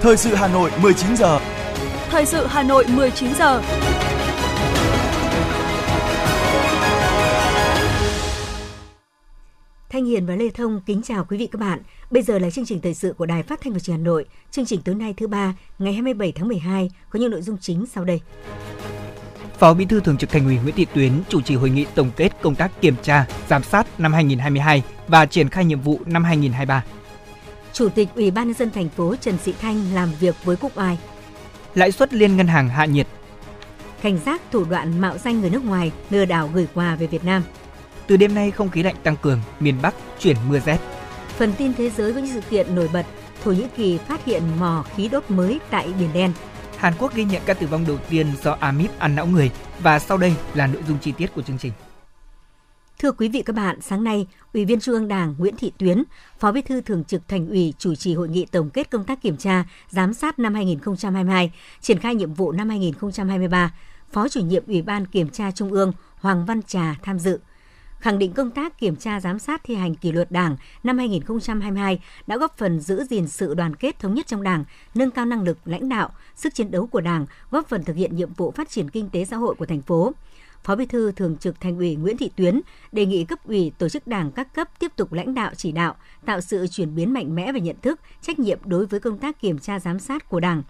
Thời sự Hà Nội 19 giờ. Thời sự Hà Nội 19 giờ. Thanh Hiền và Lê Thông kính chào quý vị các bạn. Bây giờ là chương trình thời sự của Đài Phát thanh và Truyền hình Hà Nội. Chương trình tối nay thứ ba, ngày 27 tháng 12 có những nội dung chính sau đây. Phó Bí thư Thường trực Thành ủy Nguyễn Thị Tuyến chủ trì hội nghị tổng kết công tác kiểm tra, giám sát năm 2022 và triển khai nhiệm vụ năm 2023. Chủ tịch Ủy ban nhân dân thành phố Trần Sĩ Thanh làm việc với Cục Ai. Lãi suất liên ngân hàng hạ nhiệt. Cảnh giác thủ đoạn mạo danh người nước ngoài lừa đảo gửi quà về Việt Nam. Từ đêm nay không khí lạnh tăng cường, miền Bắc chuyển mưa rét. Phần tin thế giới với những sự kiện nổi bật, Thổ Nhĩ Kỳ phát hiện mỏ khí đốt mới tại Biển Đen. Hàn Quốc ghi nhận ca tử vong đầu tiên do amip ăn não người và sau đây là nội dung chi tiết của chương trình. Thưa quý vị các bạn, sáng nay, Ủy viên Trung ương Đảng Nguyễn Thị Tuyến, Phó Bí thư Thường trực Thành ủy chủ trì hội nghị tổng kết công tác kiểm tra, giám sát năm 2022, triển khai nhiệm vụ năm 2023. Phó chủ nhiệm Ủy ban Kiểm tra Trung ương Hoàng Văn Trà tham dự khẳng định công tác kiểm tra giám sát thi hành kỷ luật Đảng năm 2022 đã góp phần giữ gìn sự đoàn kết thống nhất trong Đảng, nâng cao năng lực lãnh đạo, sức chiến đấu của Đảng, góp phần thực hiện nhiệm vụ phát triển kinh tế xã hội của thành phố. Phó Bí thư Thường trực Thành ủy Nguyễn Thị Tuyến đề nghị cấp ủy tổ chức đảng các cấp tiếp tục lãnh đạo chỉ đạo, tạo sự chuyển biến mạnh mẽ về nhận thức, trách nhiệm đối với công tác kiểm tra giám sát của Đảng,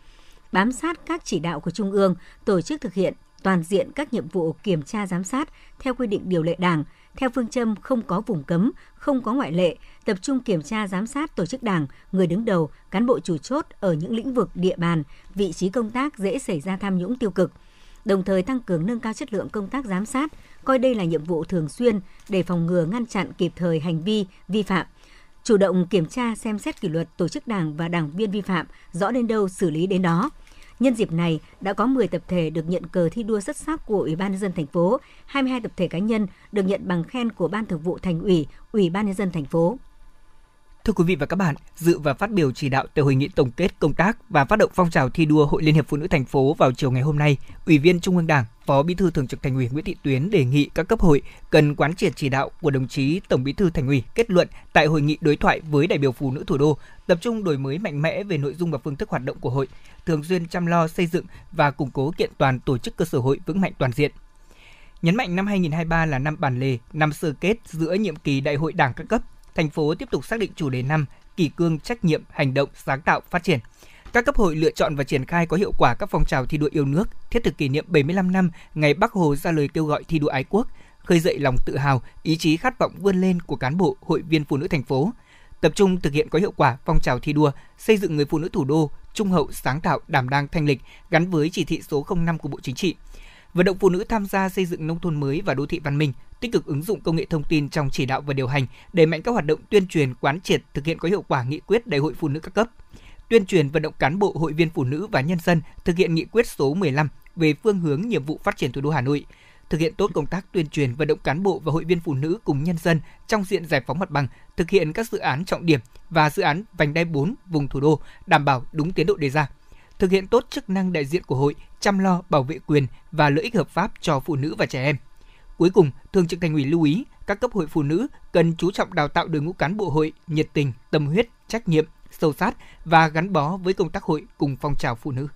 bám sát các chỉ đạo của Trung ương, tổ chức thực hiện toàn diện các nhiệm vụ kiểm tra giám sát theo quy định điều lệ Đảng, theo phương châm không có vùng cấm, không có ngoại lệ, tập trung kiểm tra giám sát tổ chức đảng, người đứng đầu, cán bộ chủ chốt ở những lĩnh vực địa bàn, vị trí công tác dễ xảy ra tham nhũng tiêu cực. Đồng thời tăng cường nâng cao chất lượng công tác giám sát, coi đây là nhiệm vụ thường xuyên để phòng ngừa ngăn chặn kịp thời hành vi vi phạm, chủ động kiểm tra xem xét kỷ luật tổ chức đảng và đảng viên vi phạm, rõ đến đâu xử lý đến đó Nhân dịp này, đã có 10 tập thể được nhận cờ thi đua xuất sắc của Ủy ban nhân dân thành phố, 22 tập thể cá nhân được nhận bằng khen của Ban Thường vụ Thành ủy, Ủy ban nhân dân thành phố. Thưa quý vị và các bạn, dự và phát biểu chỉ đạo tại hội nghị tổng kết công tác và phát động phong trào thi đua Hội Liên hiệp Phụ nữ thành phố vào chiều ngày hôm nay, Ủy viên Trung ương Đảng, Phó Bí thư Thường trực Thành ủy Nguyễn Thị Tuyến đề nghị các cấp hội cần quán triệt chỉ đạo của đồng chí Tổng Bí thư Thành ủy kết luận tại hội nghị đối thoại với đại biểu phụ nữ thủ đô, tập trung đổi mới mạnh mẽ về nội dung và phương thức hoạt động của hội, thường xuyên chăm lo xây dựng và củng cố kiện toàn tổ chức cơ sở hội vững mạnh toàn diện. Nhấn mạnh năm 2023 là năm bản lề, năm sơ kết giữa nhiệm kỳ đại hội đảng các cấp, thành phố tiếp tục xác định chủ đề năm kỷ cương trách nhiệm hành động sáng tạo phát triển các cấp hội lựa chọn và triển khai có hiệu quả các phong trào thi đua yêu nước, thiết thực kỷ niệm 75 năm ngày Bắc Hồ ra lời kêu gọi thi đua ái quốc, khơi dậy lòng tự hào, ý chí khát vọng vươn lên của cán bộ, hội viên phụ nữ thành phố, tập trung thực hiện có hiệu quả phong trào thi đua, xây dựng người phụ nữ thủ đô trung hậu, sáng tạo, đảm đang thanh lịch gắn với chỉ thị số 05 của Bộ Chính trị. Vận động phụ nữ tham gia xây dựng nông thôn mới và đô thị văn minh, tích cực ứng dụng công nghệ thông tin trong chỉ đạo và điều hành, đẩy mạnh các hoạt động tuyên truyền quán triệt thực hiện có hiệu quả nghị quyết Đại hội phụ nữ các cấp tuyên truyền vận động cán bộ, hội viên phụ nữ và nhân dân thực hiện nghị quyết số 15 về phương hướng nhiệm vụ phát triển thủ đô Hà Nội, thực hiện tốt công tác tuyên truyền vận động cán bộ và hội viên phụ nữ cùng nhân dân trong diện giải phóng mặt bằng, thực hiện các dự án trọng điểm và dự án vành đai 4 vùng thủ đô đảm bảo đúng tiến độ đề ra. Thực hiện tốt chức năng đại diện của hội, chăm lo bảo vệ quyền và lợi ích hợp pháp cho phụ nữ và trẻ em. Cuối cùng, Thường trực Thành ủy lưu ý các cấp hội phụ nữ cần chú trọng đào tạo đội ngũ cán bộ hội nhiệt tình, tâm huyết, trách nhiệm, sâu sát và gắn bó với công tác hội cùng phong trào phụ nữ.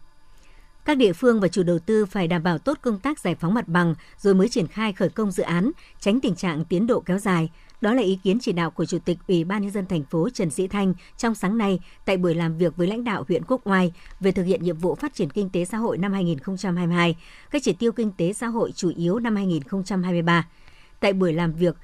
Các địa phương và chủ đầu tư phải đảm bảo tốt công tác giải phóng mặt bằng rồi mới triển khai khởi công dự án, tránh tình trạng tiến độ kéo dài. Đó là ý kiến chỉ đạo của Chủ tịch Ủy ban nhân dân thành phố Trần Sĩ Thanh trong sáng nay tại buổi làm việc với lãnh đạo huyện Quốc Oai về thực hiện nhiệm vụ phát triển kinh tế xã hội năm 2022, các chỉ tiêu kinh tế xã hội chủ yếu năm 2023. Tại buổi làm việc,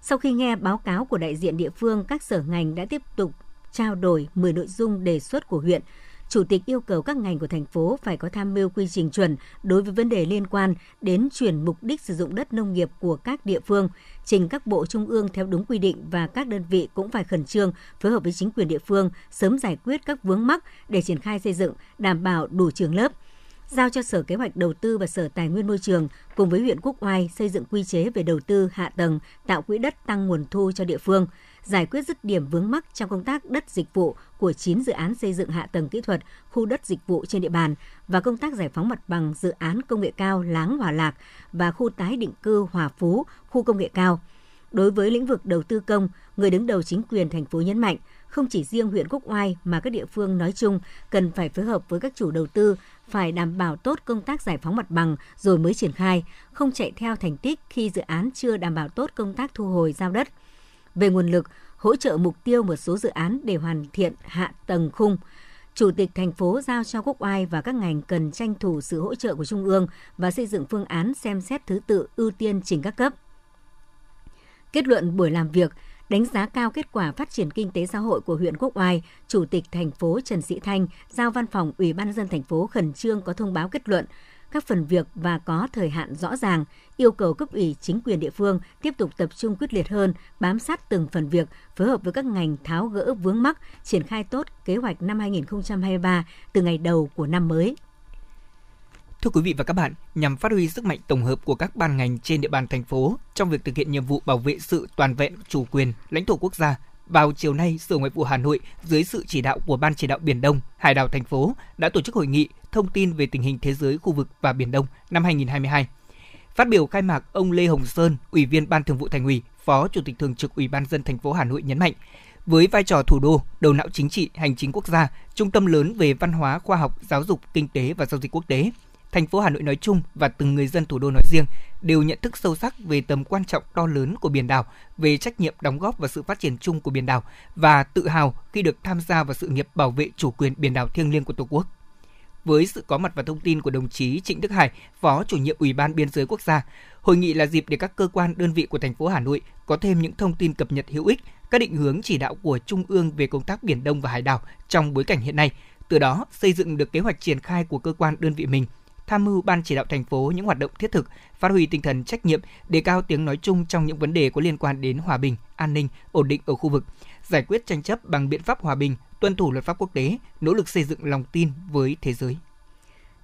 sau khi nghe báo cáo của đại diện địa phương, các sở ngành đã tiếp tục trao đổi 10 nội dung đề xuất của huyện. Chủ tịch yêu cầu các ngành của thành phố phải có tham mưu quy trình chuẩn đối với vấn đề liên quan đến chuyển mục đích sử dụng đất nông nghiệp của các địa phương, trình các bộ trung ương theo đúng quy định và các đơn vị cũng phải khẩn trương phối hợp với chính quyền địa phương sớm giải quyết các vướng mắc để triển khai xây dựng, đảm bảo đủ trường lớp, giao cho Sở Kế hoạch Đầu tư và Sở Tài nguyên Môi trường cùng với huyện Quốc Oai xây dựng quy chế về đầu tư hạ tầng, tạo quỹ đất tăng nguồn thu cho địa phương – giải quyết dứt điểm vướng mắc trong công tác đất dịch vụ của 9 dự án xây dựng hạ tầng kỹ thuật, khu đất dịch vụ trên địa bàn và công tác giải phóng mặt bằng dự án công nghệ cao Láng Hòa Lạc và khu tái định cư Hòa Phú, khu công nghệ cao Đối với lĩnh vực đầu tư công, người đứng đầu chính quyền thành phố nhấn mạnh, không chỉ riêng huyện Quốc Oai mà các địa phương nói chung cần phải phối hợp với các chủ đầu tư phải đảm bảo tốt công tác giải phóng mặt bằng rồi mới triển khai, không chạy theo thành tích khi dự án chưa đảm bảo tốt công tác thu hồi giao đất. Về nguồn lực, hỗ trợ mục tiêu một số dự án để hoàn thiện hạ tầng khung. Chủ tịch thành phố giao cho Quốc Oai và các ngành cần tranh thủ sự hỗ trợ của Trung ương và xây dựng phương án xem xét thứ tự ưu tiên trình các cấp. Kết luận buổi làm việc, đánh giá cao kết quả phát triển kinh tế xã hội của huyện Quốc Oai, Chủ tịch thành phố Trần Sĩ Thanh giao văn phòng Ủy ban nhân dân thành phố khẩn trương có thông báo kết luận các phần việc và có thời hạn rõ ràng, yêu cầu cấp ủy chính quyền địa phương tiếp tục tập trung quyết liệt hơn, bám sát từng phần việc, phối hợp với các ngành tháo gỡ vướng mắc, triển khai tốt kế hoạch năm 2023 từ ngày đầu của năm mới. Thưa quý vị và các bạn, nhằm phát huy sức mạnh tổng hợp của các ban ngành trên địa bàn thành phố trong việc thực hiện nhiệm vụ bảo vệ sự toàn vẹn chủ quyền, lãnh thổ quốc gia, vào chiều nay, Sở Ngoại vụ Hà Nội dưới sự chỉ đạo của Ban chỉ đạo Biển Đông, Hải đảo thành phố đã tổ chức hội nghị thông tin về tình hình thế giới, khu vực và Biển Đông năm 2022. Phát biểu khai mạc, ông Lê Hồng Sơn, Ủy viên Ban Thường vụ Thành ủy, Phó Chủ tịch Thường trực Ủy ban dân thành phố Hà Nội nhấn mạnh, với vai trò thủ đô, đầu não chính trị, hành chính quốc gia, trung tâm lớn về văn hóa, khoa học, giáo dục, kinh tế và giao dịch quốc tế, thành phố Hà Nội nói chung và từng người dân thủ đô nói riêng đều nhận thức sâu sắc về tầm quan trọng to lớn của biển đảo, về trách nhiệm đóng góp vào sự phát triển chung của biển đảo và tự hào khi được tham gia vào sự nghiệp bảo vệ chủ quyền biển đảo thiêng liêng của Tổ quốc. Với sự có mặt và thông tin của đồng chí Trịnh Đức Hải, Phó chủ nhiệm Ủy ban Biên giới Quốc gia, hội nghị là dịp để các cơ quan đơn vị của thành phố Hà Nội có thêm những thông tin cập nhật hữu ích, các định hướng chỉ đạo của Trung ương về công tác biển Đông và hải đảo trong bối cảnh hiện nay, từ đó xây dựng được kế hoạch triển khai của cơ quan đơn vị mình tham mưu ban chỉ đạo thành phố những hoạt động thiết thực, phát huy tinh thần trách nhiệm, đề cao tiếng nói chung trong những vấn đề có liên quan đến hòa bình, an ninh, ổn định ở khu vực, giải quyết tranh chấp bằng biện pháp hòa bình, tuân thủ luật pháp quốc tế, nỗ lực xây dựng lòng tin với thế giới.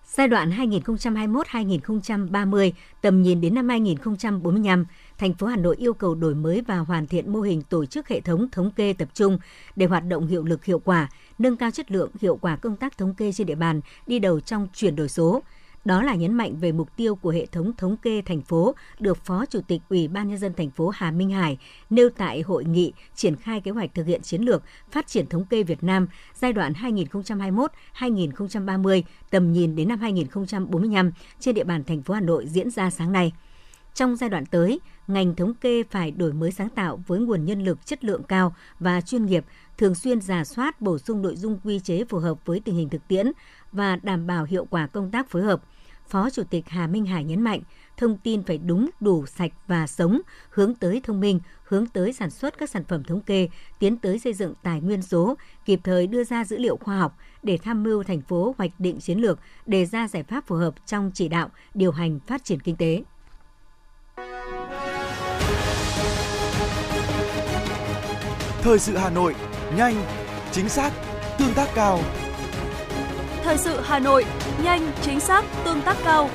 Giai đoạn 2021-2030, tầm nhìn đến năm 2045, thành phố Hà Nội yêu cầu đổi mới và hoàn thiện mô hình tổ chức hệ thống thống kê tập trung để hoạt động hiệu lực hiệu quả, nâng cao chất lượng hiệu quả công tác thống kê trên địa bàn, đi đầu trong chuyển đổi số, đó là nhấn mạnh về mục tiêu của hệ thống thống kê thành phố được Phó Chủ tịch Ủy ban nhân dân thành phố Hà Minh Hải nêu tại hội nghị triển khai kế hoạch thực hiện chiến lược phát triển thống kê Việt Nam giai đoạn 2021-2030, tầm nhìn đến năm 2045 trên địa bàn thành phố Hà Nội diễn ra sáng nay. Trong giai đoạn tới, ngành thống kê phải đổi mới sáng tạo với nguồn nhân lực chất lượng cao và chuyên nghiệp, thường xuyên giả soát bổ sung nội dung quy chế phù hợp với tình hình thực tiễn và đảm bảo hiệu quả công tác phối hợp, Phó Chủ tịch Hà Minh Hải nhấn mạnh, thông tin phải đúng, đủ, sạch và sống, hướng tới thông minh, hướng tới sản xuất các sản phẩm thống kê, tiến tới xây dựng tài nguyên số, kịp thời đưa ra dữ liệu khoa học để tham mưu thành phố hoạch định chiến lược, đề ra giải pháp phù hợp trong chỉ đạo, điều hành phát triển kinh tế. Thời sự Hà Nội, nhanh, chính xác, tương tác cao. Thời sự Hà Nội, nhanh, chính xác, tương tác cao.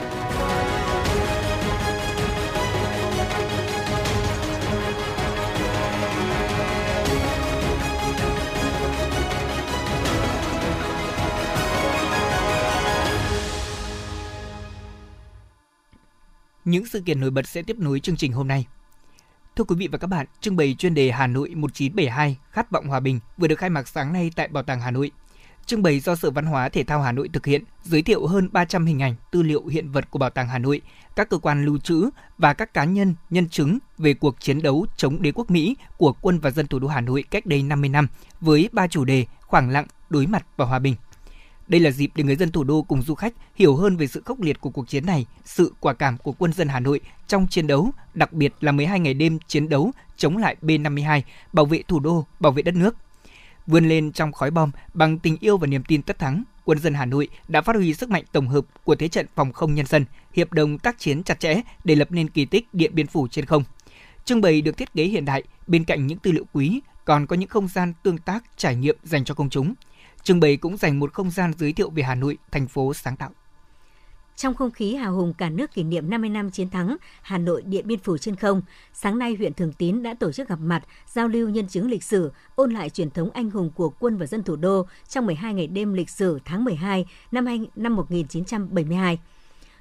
Những sự kiện nổi bật sẽ tiếp nối chương trình hôm nay. Thưa quý vị và các bạn, trưng bày chuyên đề Hà Nội 1972 Khát vọng hòa bình vừa được khai mạc sáng nay tại Bảo tàng Hà Nội. Trưng bày do Sở Văn hóa Thể thao Hà Nội thực hiện, giới thiệu hơn 300 hình ảnh, tư liệu hiện vật của Bảo tàng Hà Nội, các cơ quan lưu trữ và các cá nhân, nhân chứng về cuộc chiến đấu chống đế quốc Mỹ của quân và dân thủ đô Hà Nội cách đây 50 năm với ba chủ đề khoảng lặng, đối mặt và hòa bình. Đây là dịp để người dân thủ đô cùng du khách hiểu hơn về sự khốc liệt của cuộc chiến này, sự quả cảm của quân dân Hà Nội trong chiến đấu, đặc biệt là 12 ngày đêm chiến đấu chống lại B-52, bảo vệ thủ đô, bảo vệ đất nước vươn lên trong khói bom bằng tình yêu và niềm tin tất thắng, quân dân Hà Nội đã phát huy sức mạnh tổng hợp của thế trận phòng không nhân dân, hiệp đồng tác chiến chặt chẽ để lập nên kỳ tích Điện Biên Phủ trên không. Trưng bày được thiết kế hiện đại, bên cạnh những tư liệu quý, còn có những không gian tương tác trải nghiệm dành cho công chúng. Trưng bày cũng dành một không gian giới thiệu về Hà Nội, thành phố sáng tạo. Trong không khí hào hùng cả nước kỷ niệm 50 năm chiến thắng Hà Nội Điện Biên Phủ trên không, sáng nay huyện Thường Tín đã tổ chức gặp mặt, giao lưu nhân chứng lịch sử, ôn lại truyền thống anh hùng của quân và dân thủ đô trong 12 ngày đêm lịch sử tháng 12 năm, năm 1972.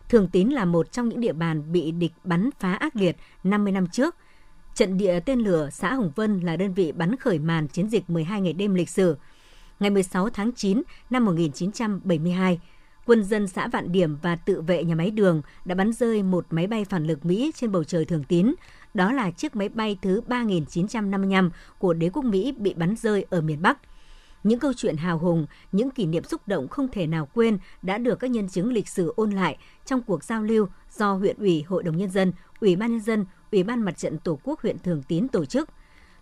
Thường Tín là một trong những địa bàn bị địch bắn phá ác liệt 50 năm trước. Trận địa tên lửa xã Hồng Vân là đơn vị bắn khởi màn chiến dịch 12 ngày đêm lịch sử. Ngày 16 tháng 9 năm 1972, quân dân xã Vạn Điểm và tự vệ nhà máy đường đã bắn rơi một máy bay phản lực Mỹ trên bầu trời Thường Tín. Đó là chiếc máy bay thứ 3955 của đế quốc Mỹ bị bắn rơi ở miền Bắc. Những câu chuyện hào hùng, những kỷ niệm xúc động không thể nào quên đã được các nhân chứng lịch sử ôn lại trong cuộc giao lưu do huyện ủy, hội đồng nhân dân, ủy ban nhân dân, ủy ban mặt trận tổ quốc huyện Thường Tín tổ chức.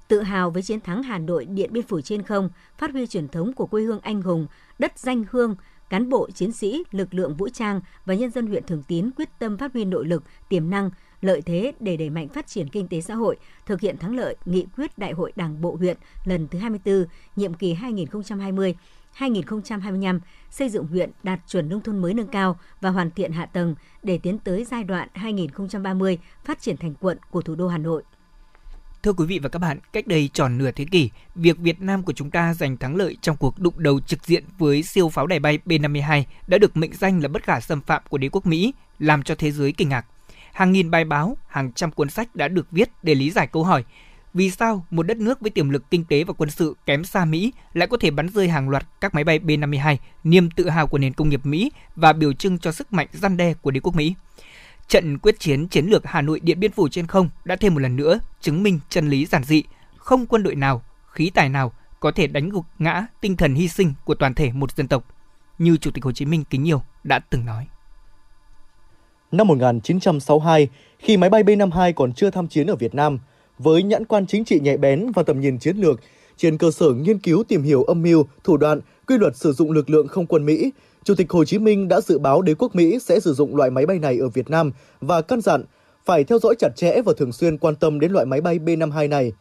Tự hào với chiến thắng Hà Nội Điện Biên Phủ trên không, phát huy truyền thống của quê hương anh hùng, đất danh hương, cán bộ, chiến sĩ, lực lượng vũ trang và nhân dân huyện Thường Tín quyết tâm phát huy nội lực, tiềm năng, lợi thế để đẩy mạnh phát triển kinh tế xã hội, thực hiện thắng lợi nghị quyết Đại hội Đảng bộ huyện lần thứ 24, nhiệm kỳ 2020 2025 xây dựng huyện đạt chuẩn nông thôn mới nâng cao và hoàn thiện hạ tầng để tiến tới giai đoạn 2030 phát triển thành quận của thủ đô Hà Nội. Thưa quý vị và các bạn, cách đây tròn nửa thế kỷ, việc Việt Nam của chúng ta giành thắng lợi trong cuộc đụng đầu trực diện với siêu pháo đài bay B-52 đã được mệnh danh là bất khả xâm phạm của đế quốc Mỹ, làm cho thế giới kinh ngạc. Hàng nghìn bài báo, hàng trăm cuốn sách đã được viết để lý giải câu hỏi vì sao một đất nước với tiềm lực kinh tế và quân sự kém xa Mỹ lại có thể bắn rơi hàng loạt các máy bay B-52, niềm tự hào của nền công nghiệp Mỹ và biểu trưng cho sức mạnh răn đe của đế quốc Mỹ. Trận quyết chiến chiến lược Hà Nội Điện Biên Phủ trên không đã thêm một lần nữa chứng minh chân lý giản dị, không quân đội nào, khí tài nào có thể đánh gục ngã tinh thần hy sinh của toàn thể một dân tộc, như Chủ tịch Hồ Chí Minh kính yêu đã từng nói. Năm 1962, khi máy bay B-52 còn chưa tham chiến ở Việt Nam, với nhãn quan chính trị nhạy bén và tầm nhìn chiến lược, trên cơ sở nghiên cứu tìm hiểu âm mưu, thủ đoạn, quy luật sử dụng lực lượng không quân Mỹ, Chủ tịch Hồ Chí Minh đã dự báo đế quốc Mỹ sẽ sử dụng loại máy bay này ở Việt Nam và căn dặn phải theo dõi chặt chẽ và thường xuyên quan tâm đến loại máy bay B-52 này.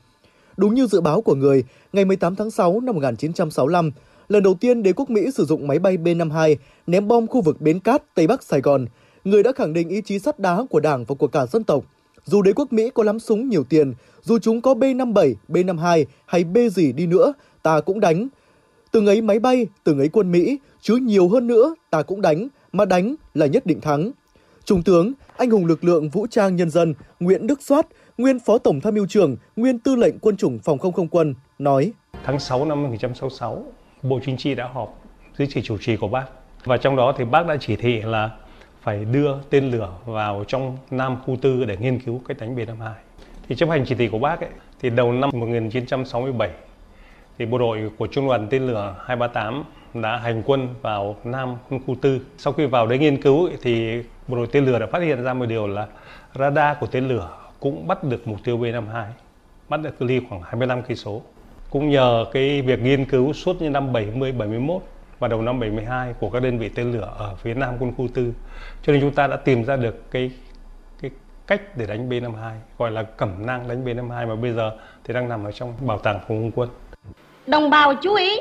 Đúng như dự báo của người, ngày 18 tháng 6 năm 1965, lần đầu tiên đế quốc Mỹ sử dụng máy bay B-52 ném bom khu vực Bến Cát, Tây Bắc Sài Gòn, người đã khẳng định ý chí sắt đá của Đảng và của cả dân tộc. Dù đế quốc Mỹ có lắm súng nhiều tiền, dù chúng có B-57, B-52 hay B gì đi nữa, ta cũng đánh. Từng ấy máy bay, từng ấy quân Mỹ, chứ nhiều hơn nữa ta cũng đánh, mà đánh là nhất định thắng. Trung tướng, anh hùng lực lượng vũ trang nhân dân Nguyễn Đức Soát, nguyên Phó Tổng tham mưu trưởng, nguyên Tư lệnh Quân chủng Phòng không không quân, nói. Tháng 6 năm 1966, Bộ Chính trị đã họp dưới sự chủ trì của bác. Và trong đó thì bác đã chỉ thị là phải đưa tên lửa vào trong Nam khu tư để nghiên cứu cách đánh B-52. Thì chấp hành chỉ thị của bác ấy, thì đầu năm 1967 thì bộ đội của trung đoàn tên lửa 238 đã hành quân vào Nam quân khu tư. Sau khi vào đấy nghiên cứu thì bộ đội tên lửa đã phát hiện ra một điều là radar của tên lửa cũng bắt được mục tiêu B-52, bắt được cự ly khoảng 25 cây số. Cũng nhờ cái việc nghiên cứu suốt những năm 70, 71 và đầu năm 72 của các đơn vị tên lửa ở phía Nam quân khu tư cho nên chúng ta đã tìm ra được cái cái cách để đánh B52 gọi là cẩm nang đánh B52 mà bây giờ thì đang nằm ở trong bảo tàng phòng không quân. Đồng bào chú ý,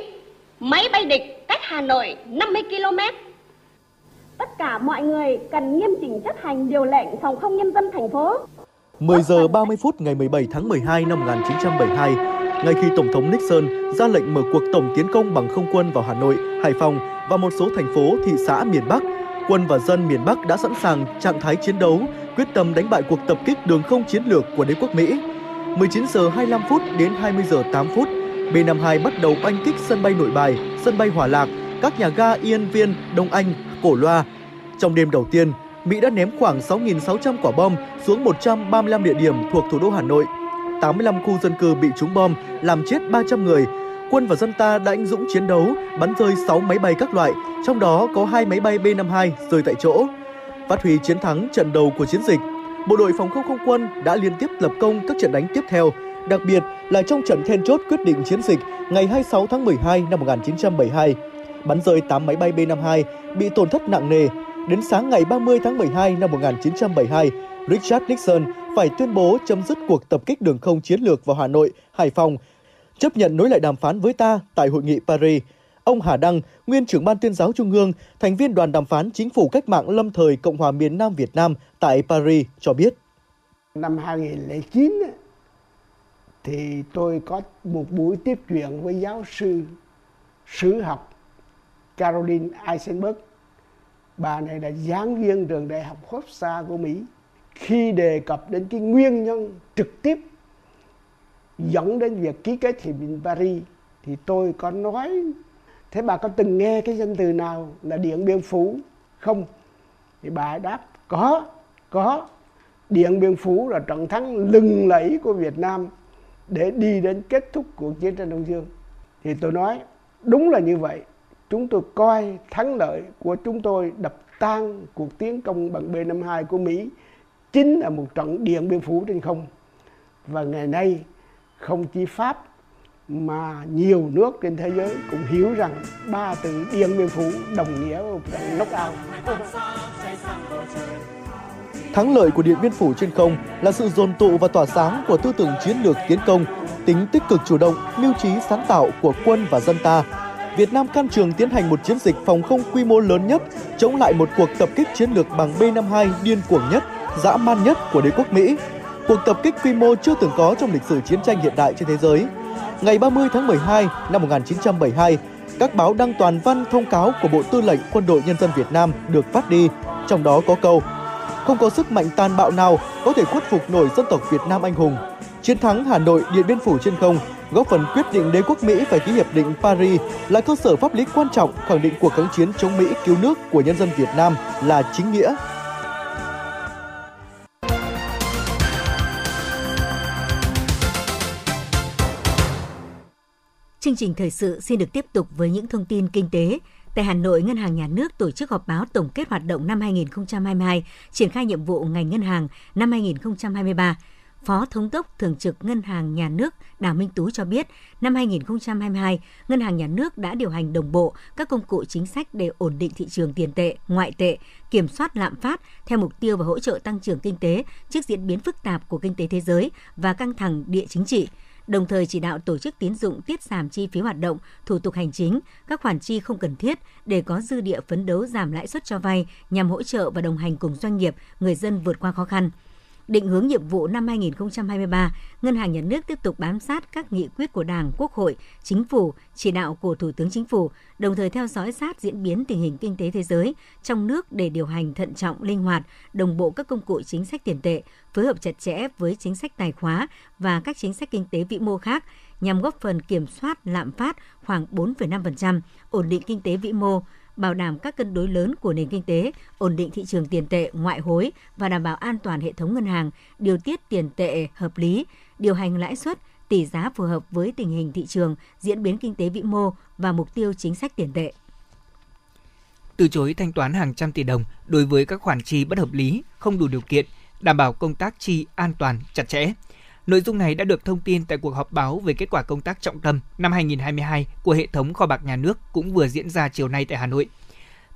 máy bay địch cách Hà Nội 50 km. Tất cả mọi người cần nghiêm chỉnh chấp hành điều lệnh phòng không nhân dân thành phố. 10 giờ 30 phút ngày 17 tháng 12 năm 1972, ngay khi Tổng thống Nixon ra lệnh mở cuộc tổng tiến công bằng không quân vào Hà Nội, Hải Phòng và một số thành phố, thị xã miền Bắc, quân và dân miền Bắc đã sẵn sàng trạng thái chiến đấu, quyết tâm đánh bại cuộc tập kích đường không chiến lược của đế quốc Mỹ. 19 giờ 25 phút đến 20 giờ 8 phút, B-52 bắt đầu oanh kích sân bay Nội Bài, sân bay Hòa Lạc, các nhà ga Yên Viên, Đông Anh, Cổ Loa. Trong đêm đầu tiên, Mỹ đã ném khoảng 6.600 quả bom xuống 135 địa điểm thuộc thủ đô Hà Nội. 85 khu dân cư bị trúng bom, làm chết 300 người, quân và dân ta đã anh dũng chiến đấu, bắn rơi 6 máy bay các loại, trong đó có hai máy bay B-52 rơi tại chỗ. Phát huy chiến thắng trận đầu của chiến dịch, bộ đội phòng không không quân đã liên tiếp lập công các trận đánh tiếp theo, đặc biệt là trong trận then chốt quyết định chiến dịch ngày 26 tháng 12 năm 1972. Bắn rơi 8 máy bay B-52 bị tổn thất nặng nề. Đến sáng ngày 30 tháng 12 năm 1972, Richard Nixon phải tuyên bố chấm dứt cuộc tập kích đường không chiến lược vào Hà Nội, Hải Phòng chấp nhận nối lại đàm phán với ta tại hội nghị Paris. Ông Hà Đăng, nguyên trưởng ban tuyên giáo Trung ương, thành viên đoàn đàm phán chính phủ cách mạng lâm thời Cộng hòa miền Nam Việt Nam tại Paris cho biết. Năm 2009 thì tôi có một buổi tiếp chuyện với giáo sư, sử học Caroline Eisenberg. Bà này là giảng viên trường đại học Hofstra của Mỹ. Khi đề cập đến cái nguyên nhân trực tiếp dẫn đến việc ký kết hiệp định Paris, thì tôi có nói, thế bà có từng nghe cái danh từ nào là điện biên phủ không thì bà đáp, có có điện biên phủ là trận thắng lừng lẫy của việt nam để đi đến kết thúc cuộc chiến tranh đông dương. Thì tôi nói, đúng là như vậy. Chúng tôi coi thắng lợi của chúng tôi đập tan cuộc tiến công bằng B-52 của Mỹ chính là một trận điện biên phủ trên không. Và ngày nay, không chỉ Pháp, mà nhiều nước trên thế giới cũng hiểu rằng ba từ Điện Biên Phủ đồng nghĩa với một trận knockout. Thắng lợi của Điện Biên Phủ trên không là sự dồn tụ và tỏa sáng của tư tưởng chiến lược tiến công, tính tích cực chủ động, mưu trí sáng tạo của quân và dân ta. Việt Nam can trường tiến hành một chiến dịch phòng không quy mô lớn nhất, chống lại một cuộc tập kích chiến lược bằng B-52 điên cuồng nhất, dã man nhất của đế quốc Mỹ. Cuộc tập kích quy mô chưa từng có trong lịch sử chiến tranh hiện đại trên thế giới – ngày 30 tháng 12 năm 1972, các báo đăng toàn văn thông cáo của Bộ Tư lệnh Quân đội Nhân dân Việt Nam được phát đi, trong đó có câu không có sức mạnh tàn bạo nào có thể khuất phục nổi dân tộc Việt Nam anh hùng. Chiến thắng Hà Nội Điện Biên Phủ trên không góp phần quyết định đế quốc Mỹ phải ký hiệp định Paris là cơ sở pháp lý quan trọng khẳng định cuộc kháng chiến chống Mỹ cứu nước của nhân dân Việt Nam là chính nghĩa, Chương trình thời sự xin được tiếp tục với những thông tin kinh tế. Tại Hà Nội, Ngân hàng Nhà nước tổ chức họp báo tổng kết hoạt động năm 2022, triển khai nhiệm vụ ngành ngân hàng năm 2023. Phó Thống đốc Thường trực Ngân hàng Nhà nước Đào Minh Tú cho biết, năm 2022, Ngân hàng Nhà nước đã điều hành đồng bộ các công cụ chính sách để ổn định thị trường tiền tệ, ngoại tệ, kiểm soát lạm phát theo mục tiêu và hỗ trợ tăng trưởng kinh tế trước diễn biến phức tạp của kinh tế thế giới và căng thẳng địa chính trị – đồng thời chỉ đạo tổ chức tín dụng tiết giảm chi phí hoạt động, thủ tục hành chính, các khoản chi không cần thiết để có dư địa phấn đấu giảm lãi suất cho vay nhằm hỗ trợ và đồng hành cùng doanh nghiệp, người dân vượt qua khó khăn. Định hướng nhiệm vụ năm 2023, Ngân hàng Nhà nước tiếp tục bám sát các nghị quyết của Đảng, Quốc hội, Chính phủ, chỉ đạo của Thủ tướng Chính phủ, đồng thời theo dõi sát diễn biến tình hình kinh tế thế giới trong nước để điều hành thận trọng, linh hoạt, đồng bộ các công cụ chính sách tiền tệ, phối hợp chặt chẽ với chính sách tài khóa và các chính sách kinh tế vĩ mô khác nhằm góp phần kiểm soát lạm phát khoảng 4,5%, ổn định kinh tế vĩ mô, bảo đảm các cân đối lớn của nền kinh tế, ổn định thị trường tiền tệ, ngoại hối và đảm bảo an toàn hệ thống ngân hàng, điều tiết tiền tệ hợp lý, điều hành lãi suất, tỷ giá phù hợp với tình hình thị trường, diễn biến kinh tế vĩ mô và mục tiêu chính sách tiền tệ. Từ chối thanh toán hàng trăm tỷ đồng đối với các khoản chi bất hợp lý, không đủ điều kiện, đảm bảo công tác chi an toàn, chặt chẽ. Nội dung này đã được thông tin tại cuộc họp báo về kết quả công tác trọng tâm năm 2022 của hệ thống kho bạc nhà nước cũng vừa diễn ra chiều nay tại Hà Nội.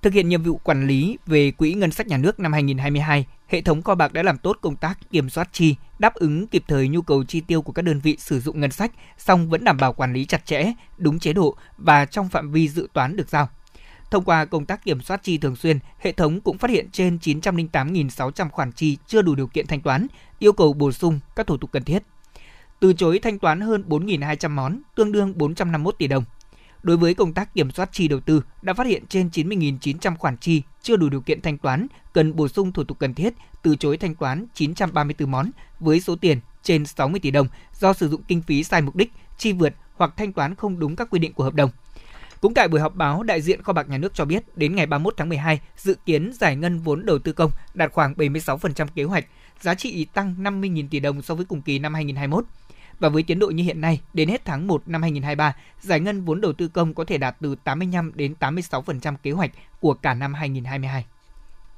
Thực hiện nhiệm vụ quản lý về quỹ ngân sách nhà nước năm 2022, hệ thống kho bạc đã làm tốt công tác kiểm soát chi, đáp ứng kịp thời nhu cầu chi tiêu của các đơn vị sử dụng ngân sách, song vẫn đảm bảo quản lý chặt chẽ, đúng chế độ và trong phạm vi dự toán được giao. Thông qua công tác kiểm soát chi thường xuyên, hệ thống cũng phát hiện trên 908.600 khoản chi chưa đủ điều kiện thanh toán, yêu cầu bổ sung các thủ tục cần thiết. Từ chối thanh toán hơn 4.200 món, tương đương 451 tỷ đồng. Đối với công tác kiểm soát chi đầu tư, đã phát hiện trên 90.900 khoản chi chưa đủ điều kiện thanh toán, cần bổ sung thủ tục cần thiết, từ chối thanh toán 934 món với số tiền trên 60 tỷ đồng do sử dụng kinh phí sai mục đích, chi vượt hoặc thanh toán không đúng các quy định của hợp đồng. Cũng tại buổi họp báo, đại diện kho bạc nhà nước cho biết đến ngày 31 tháng 12, dự kiến giải ngân vốn đầu tư công đạt khoảng 76% kế hoạch, giá trị tăng 50.000 tỷ đồng so với cùng kỳ năm 2021. Và với tiến độ như hiện nay, đến hết tháng 1 năm 2023, giải ngân vốn đầu tư công có thể đạt từ 85 đến 86% kế hoạch của cả năm 2022.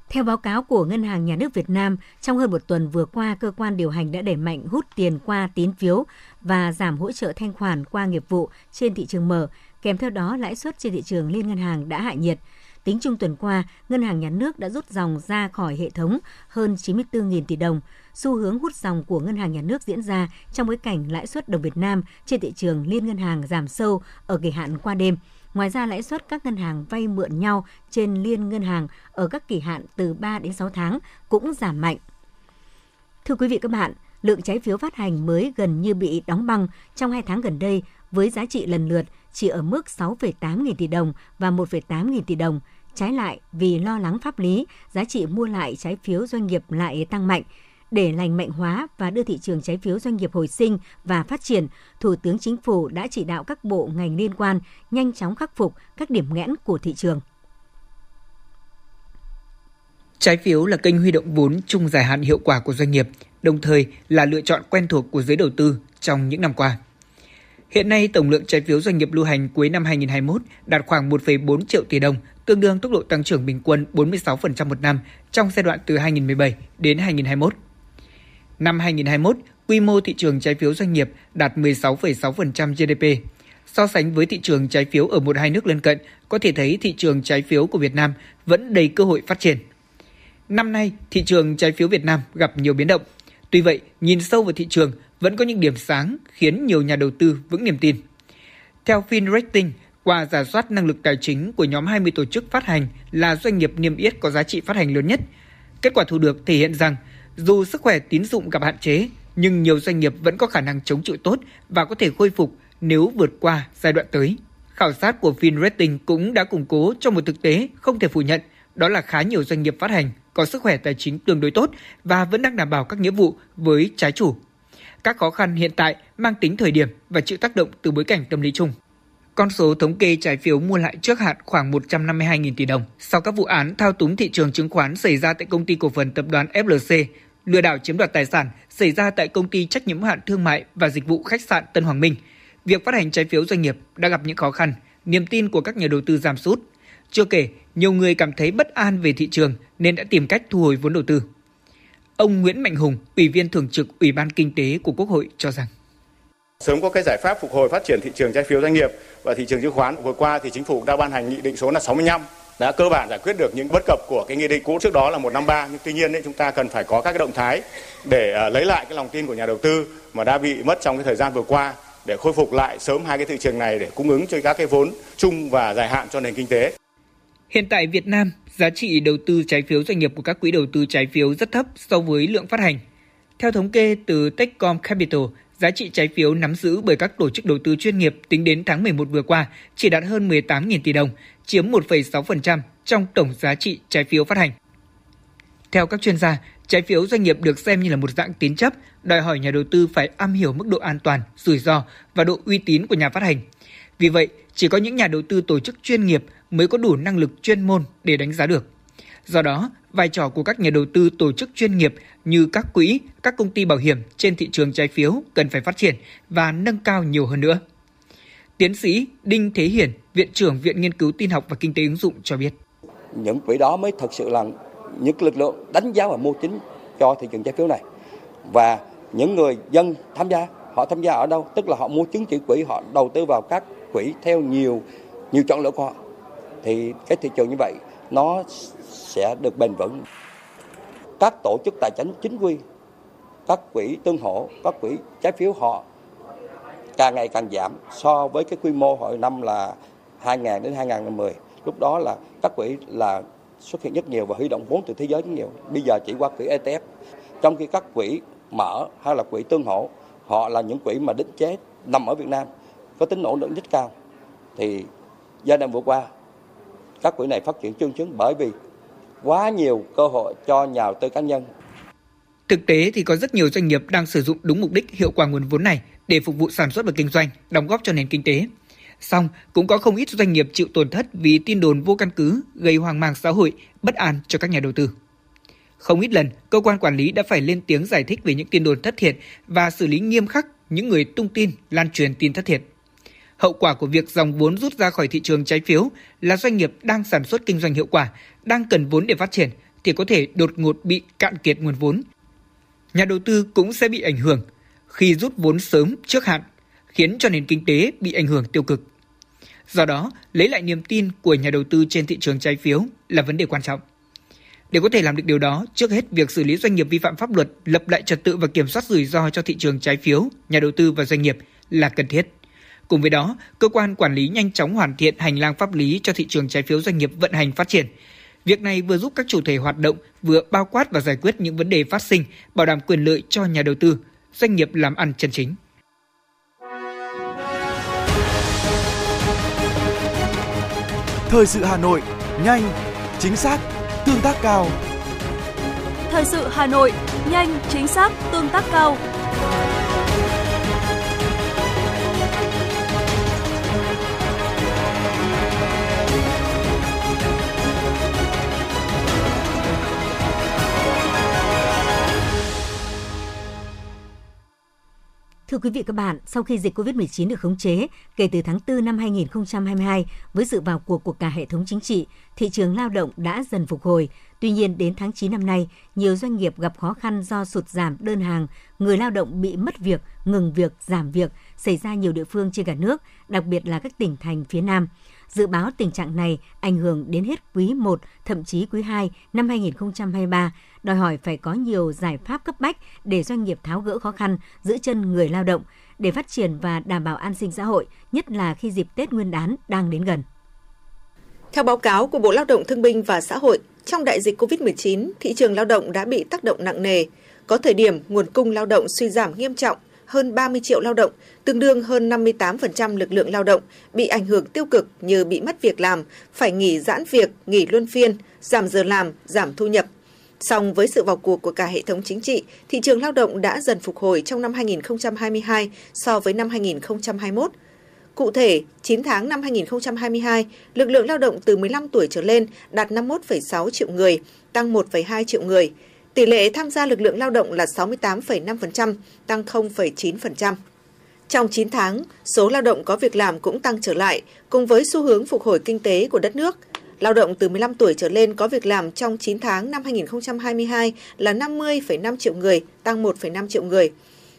Theo báo cáo của Ngân hàng Nhà nước Việt Nam, trong hơn một tuần vừa qua, cơ quan điều hành đã đẩy mạnh hút tiền qua tín phiếu và giảm hỗ trợ thanh khoản qua nghiệp vụ trên thị trường mở, kèm theo đó lãi suất trên thị trường liên ngân hàng đã hạ nhiệt. Tính chung tuần qua, Ngân hàng Nhà nước đã rút dòng ra khỏi hệ thống hơn 94.000 tỷ đồng. Xu hướng hút dòng của Ngân hàng Nhà nước diễn ra trong bối cảnh lãi suất đồng Việt Nam trên thị trường liên ngân hàng giảm sâu ở kỳ hạn qua đêm. Ngoài ra, lãi suất các ngân hàng vay mượn nhau trên liên ngân hàng ở các kỳ hạn từ 3 đến 6 tháng cũng giảm mạnh. Thưa quý vị các bạn, lượng trái phiếu phát hành mới gần như bị đóng băng trong hai tháng gần đây với giá trị lần lượt chỉ ở mức 6,8 nghìn tỷ đồng và 1,8 nghìn tỷ đồng. Trái lại, vì lo lắng pháp lý, giá trị mua lại trái phiếu doanh nghiệp lại tăng mạnh. Để lành mạnh hóa và đưa thị trường trái phiếu doanh nghiệp hồi sinh và phát triển, Thủ tướng Chính phủ đã chỉ đạo các bộ ngành liên quan nhanh chóng khắc phục các điểm nghẽn của thị trường. Trái phiếu là kênh huy động vốn chung dài hạn hiệu quả của doanh nghiệp, đồng thời là lựa chọn quen thuộc của giới đầu tư trong những năm qua. Hiện nay, tổng lượng trái phiếu doanh nghiệp lưu hành cuối năm 2021 đạt khoảng 1,4 triệu tỷ đồng, tương đương tốc độ tăng trưởng bình quân 46% một năm trong giai đoạn từ 2017 đến 2021. Năm 2021, quy mô thị trường trái phiếu doanh nghiệp đạt 16,6% GDP. So sánh với thị trường trái phiếu ở một hai nước lân cận, có thể thấy thị trường trái phiếu của Việt Nam vẫn đầy cơ hội phát triển. Năm nay, thị trường trái phiếu Việt Nam gặp nhiều biến động. Tuy vậy, nhìn sâu vào thị trường vẫn có những điểm sáng khiến nhiều nhà đầu tư vững niềm tin. Theo FinRating, qua giả soát năng lực tài chính của nhóm 20 tổ chức phát hành là doanh nghiệp niêm yết có giá trị phát hành lớn nhất. Kết quả thu được thể hiện rằng dù sức khỏe tín dụng gặp hạn chế, nhưng nhiều doanh nghiệp vẫn có khả năng chống chịu tốt và có thể khôi phục nếu vượt qua giai đoạn tới. Khảo sát của FinRating cũng đã củng cố cho một thực tế không thể phủ nhận, đó là khá nhiều doanh nghiệp phát hành có sức khỏe tài chính tương đối tốt và vẫn đang đảm bảo các nghĩa vụ với trái chủ. Các khó khăn hiện tại mang tính thời điểm và chịu tác động từ bối cảnh tâm lý chung. Con số thống kê trái phiếu mua lại trước hạn khoảng 152.000 tỷ đồng sau các vụ án thao túng thị trường chứng khoán xảy ra tại công ty cổ phần tập đoàn FLC, lừa đảo chiếm đoạt tài sản xảy ra tại công ty trách nhiệm hữu hạn thương mại và dịch vụ khách sạn Tân Hoàng Minh. Việc phát hành trái phiếu doanh nghiệp đã gặp những khó khăn, niềm tin của các nhà đầu tư giảm sút. Chưa kể, nhiều người cảm thấy bất an về thị trường nên đã tìm cách thu hồi vốn đầu tư. Ông Nguyễn Mạnh Hùng, Ủy viên Thường trực Ủy ban Kinh tế của Quốc hội cho rằng Sớm có cái giải pháp phục hồi phát triển thị trường trái phiếu doanh nghiệp và thị trường chứng khoán. Vừa qua thì chính phủ đã ban hành nghị định số là 65 đã cơ bản giải quyết được những bất cập của cái nghị định cũ trước đó là 153 nhưng tuy nhiên đấy chúng ta cần phải có các cái động thái để uh, lấy lại cái lòng tin của nhà đầu tư mà đã bị mất trong cái thời gian vừa qua để khôi phục lại sớm hai cái thị trường này để cung ứng cho các cái vốn chung và dài hạn cho nền kinh tế. Hiện tại Việt Nam, giá trị đầu tư trái phiếu doanh nghiệp của các quỹ đầu tư trái phiếu rất thấp so với lượng phát hành. Theo thống kê từ Techcom Capital, giá trị trái phiếu nắm giữ bởi các tổ chức đầu tư chuyên nghiệp tính đến tháng 11 vừa qua chỉ đạt hơn 18.000 tỷ đồng, chiếm 1,6% trong tổng giá trị trái phiếu phát hành. Theo các chuyên gia, trái phiếu doanh nghiệp được xem như là một dạng tín chấp, đòi hỏi nhà đầu tư phải am hiểu mức độ an toàn, rủi ro và độ uy tín của nhà phát hành. Vì vậy, chỉ có những nhà đầu tư tổ chức chuyên nghiệp mới có đủ năng lực chuyên môn để đánh giá được. Do đó, vai trò của các nhà đầu tư tổ chức chuyên nghiệp như các quỹ, các công ty bảo hiểm trên thị trường trái phiếu cần phải phát triển và nâng cao nhiều hơn nữa. Tiến sĩ Đinh Thế Hiển, Viện trưởng Viện Nghiên cứu Tin học và Kinh tế ứng dụng cho biết. Những quỹ đó mới thực sự là những lực lượng đánh giá và mô chính cho thị trường trái phiếu này. Và những người dân tham gia, họ tham gia ở đâu? Tức là họ mua chứng chỉ quỹ, họ đầu tư vào các quỹ theo nhiều nhiều chọn lựa của họ. Thì cái thị trường như vậy nó sẽ được bền vững. Các tổ chức tài chính chính quy, các quỹ tương hỗ, các quỹ trái phiếu họ càng ngày càng giảm so với cái quy mô hồi năm là 2000 đến 2010. Lúc đó là các quỹ là xuất hiện rất nhiều và huy động vốn từ thế giới rất nhiều. Bây giờ chỉ qua quỹ ETF. Trong khi các quỹ mở hay là quỹ tương hỗ, họ là những quỹ mà định chế nằm ở Việt Nam có tính ổn định rất cao. Thì giai đoạn vừa qua các quỹ này phát triển chương chứng bởi vì quá nhiều cơ hội cho nhà đầu tư cá nhân. Thực tế thì có rất nhiều doanh nghiệp đang sử dụng đúng mục đích hiệu quả nguồn vốn này để phục vụ sản xuất và kinh doanh, đóng góp cho nền kinh tế. Song cũng có không ít doanh nghiệp chịu tổn thất vì tin đồn vô căn cứ gây hoang mang xã hội, bất an cho các nhà đầu tư. Không ít lần, cơ quan quản lý đã phải lên tiếng giải thích về những tin đồn thất thiệt và xử lý nghiêm khắc những người tung tin, lan truyền tin thất thiệt. Hậu quả của việc dòng vốn rút ra khỏi thị trường trái phiếu là doanh nghiệp đang sản xuất kinh doanh hiệu quả, đang cần vốn để phát triển thì có thể đột ngột bị cạn kiệt nguồn vốn. Nhà đầu tư cũng sẽ bị ảnh hưởng khi rút vốn sớm trước hạn, khiến cho nền kinh tế bị ảnh hưởng tiêu cực. Do đó, lấy lại niềm tin của nhà đầu tư trên thị trường trái phiếu là vấn đề quan trọng. Để có thể làm được điều đó, trước hết việc xử lý doanh nghiệp vi phạm pháp luật, lập lại trật tự và kiểm soát rủi ro cho thị trường trái phiếu, nhà đầu tư và doanh nghiệp là cần thiết. Cùng với đó, cơ quan quản lý nhanh chóng hoàn thiện hành lang pháp lý cho thị trường trái phiếu doanh nghiệp vận hành phát triển. Việc này vừa giúp các chủ thể hoạt động vừa bao quát và giải quyết những vấn đề phát sinh, bảo đảm quyền lợi cho nhà đầu tư, doanh nghiệp làm ăn chân chính. Thời sự Hà Nội, nhanh, chính xác, tương tác cao. Thời sự Hà Nội, nhanh, chính xác, tương tác cao. Thưa quý vị các bạn, sau khi dịch COVID-19 được khống chế, kể từ tháng 4 năm 2022, với sự vào cuộc của cả hệ thống chính trị, thị trường lao động đã dần phục hồi. Tuy nhiên, đến tháng 9 năm nay, nhiều doanh nghiệp gặp khó khăn do sụt giảm đơn hàng, người lao động bị mất việc, ngừng việc, giảm việc, xảy ra nhiều địa phương trên cả nước, đặc biệt là các tỉnh thành phía Nam. Dự báo tình trạng này ảnh hưởng đến hết quý 1, thậm chí quý 2 năm 2023, đòi hỏi phải có nhiều giải pháp cấp bách để doanh nghiệp tháo gỡ khó khăn, giữ chân người lao động để phát triển và đảm bảo an sinh xã hội, nhất là khi dịp Tết Nguyên đán đang đến gần. Theo báo cáo của Bộ Lao động Thương binh và Xã hội, trong đại dịch COVID-19, thị trường lao động đã bị tác động nặng nề. Có thời điểm nguồn cung lao động suy giảm nghiêm trọng, hơn 30 triệu lao động, tương đương hơn 58% lực lượng lao động, bị ảnh hưởng tiêu cực như bị mất việc làm, phải nghỉ giãn việc, nghỉ luân phiên, giảm giờ làm, giảm thu nhập. Song với sự vào cuộc của cả hệ thống chính trị, thị trường lao động đã dần phục hồi trong năm 2022 so với năm 2021. Cụ thể, 9 tháng năm 2022, lực lượng lao động từ 15 tuổi trở lên đạt 51,6 triệu người, tăng 1,2 triệu người. Tỷ lệ tham gia lực lượng lao động là 68,5%, tăng 0,9%. Trong 9 tháng, số lao động có việc làm cũng tăng trở lại, cùng với xu hướng phục hồi kinh tế của đất nước. Lao động từ 15 tuổi trở lên có việc làm trong 9 tháng năm 2022 là 50,5 triệu người, tăng 1,5 triệu người.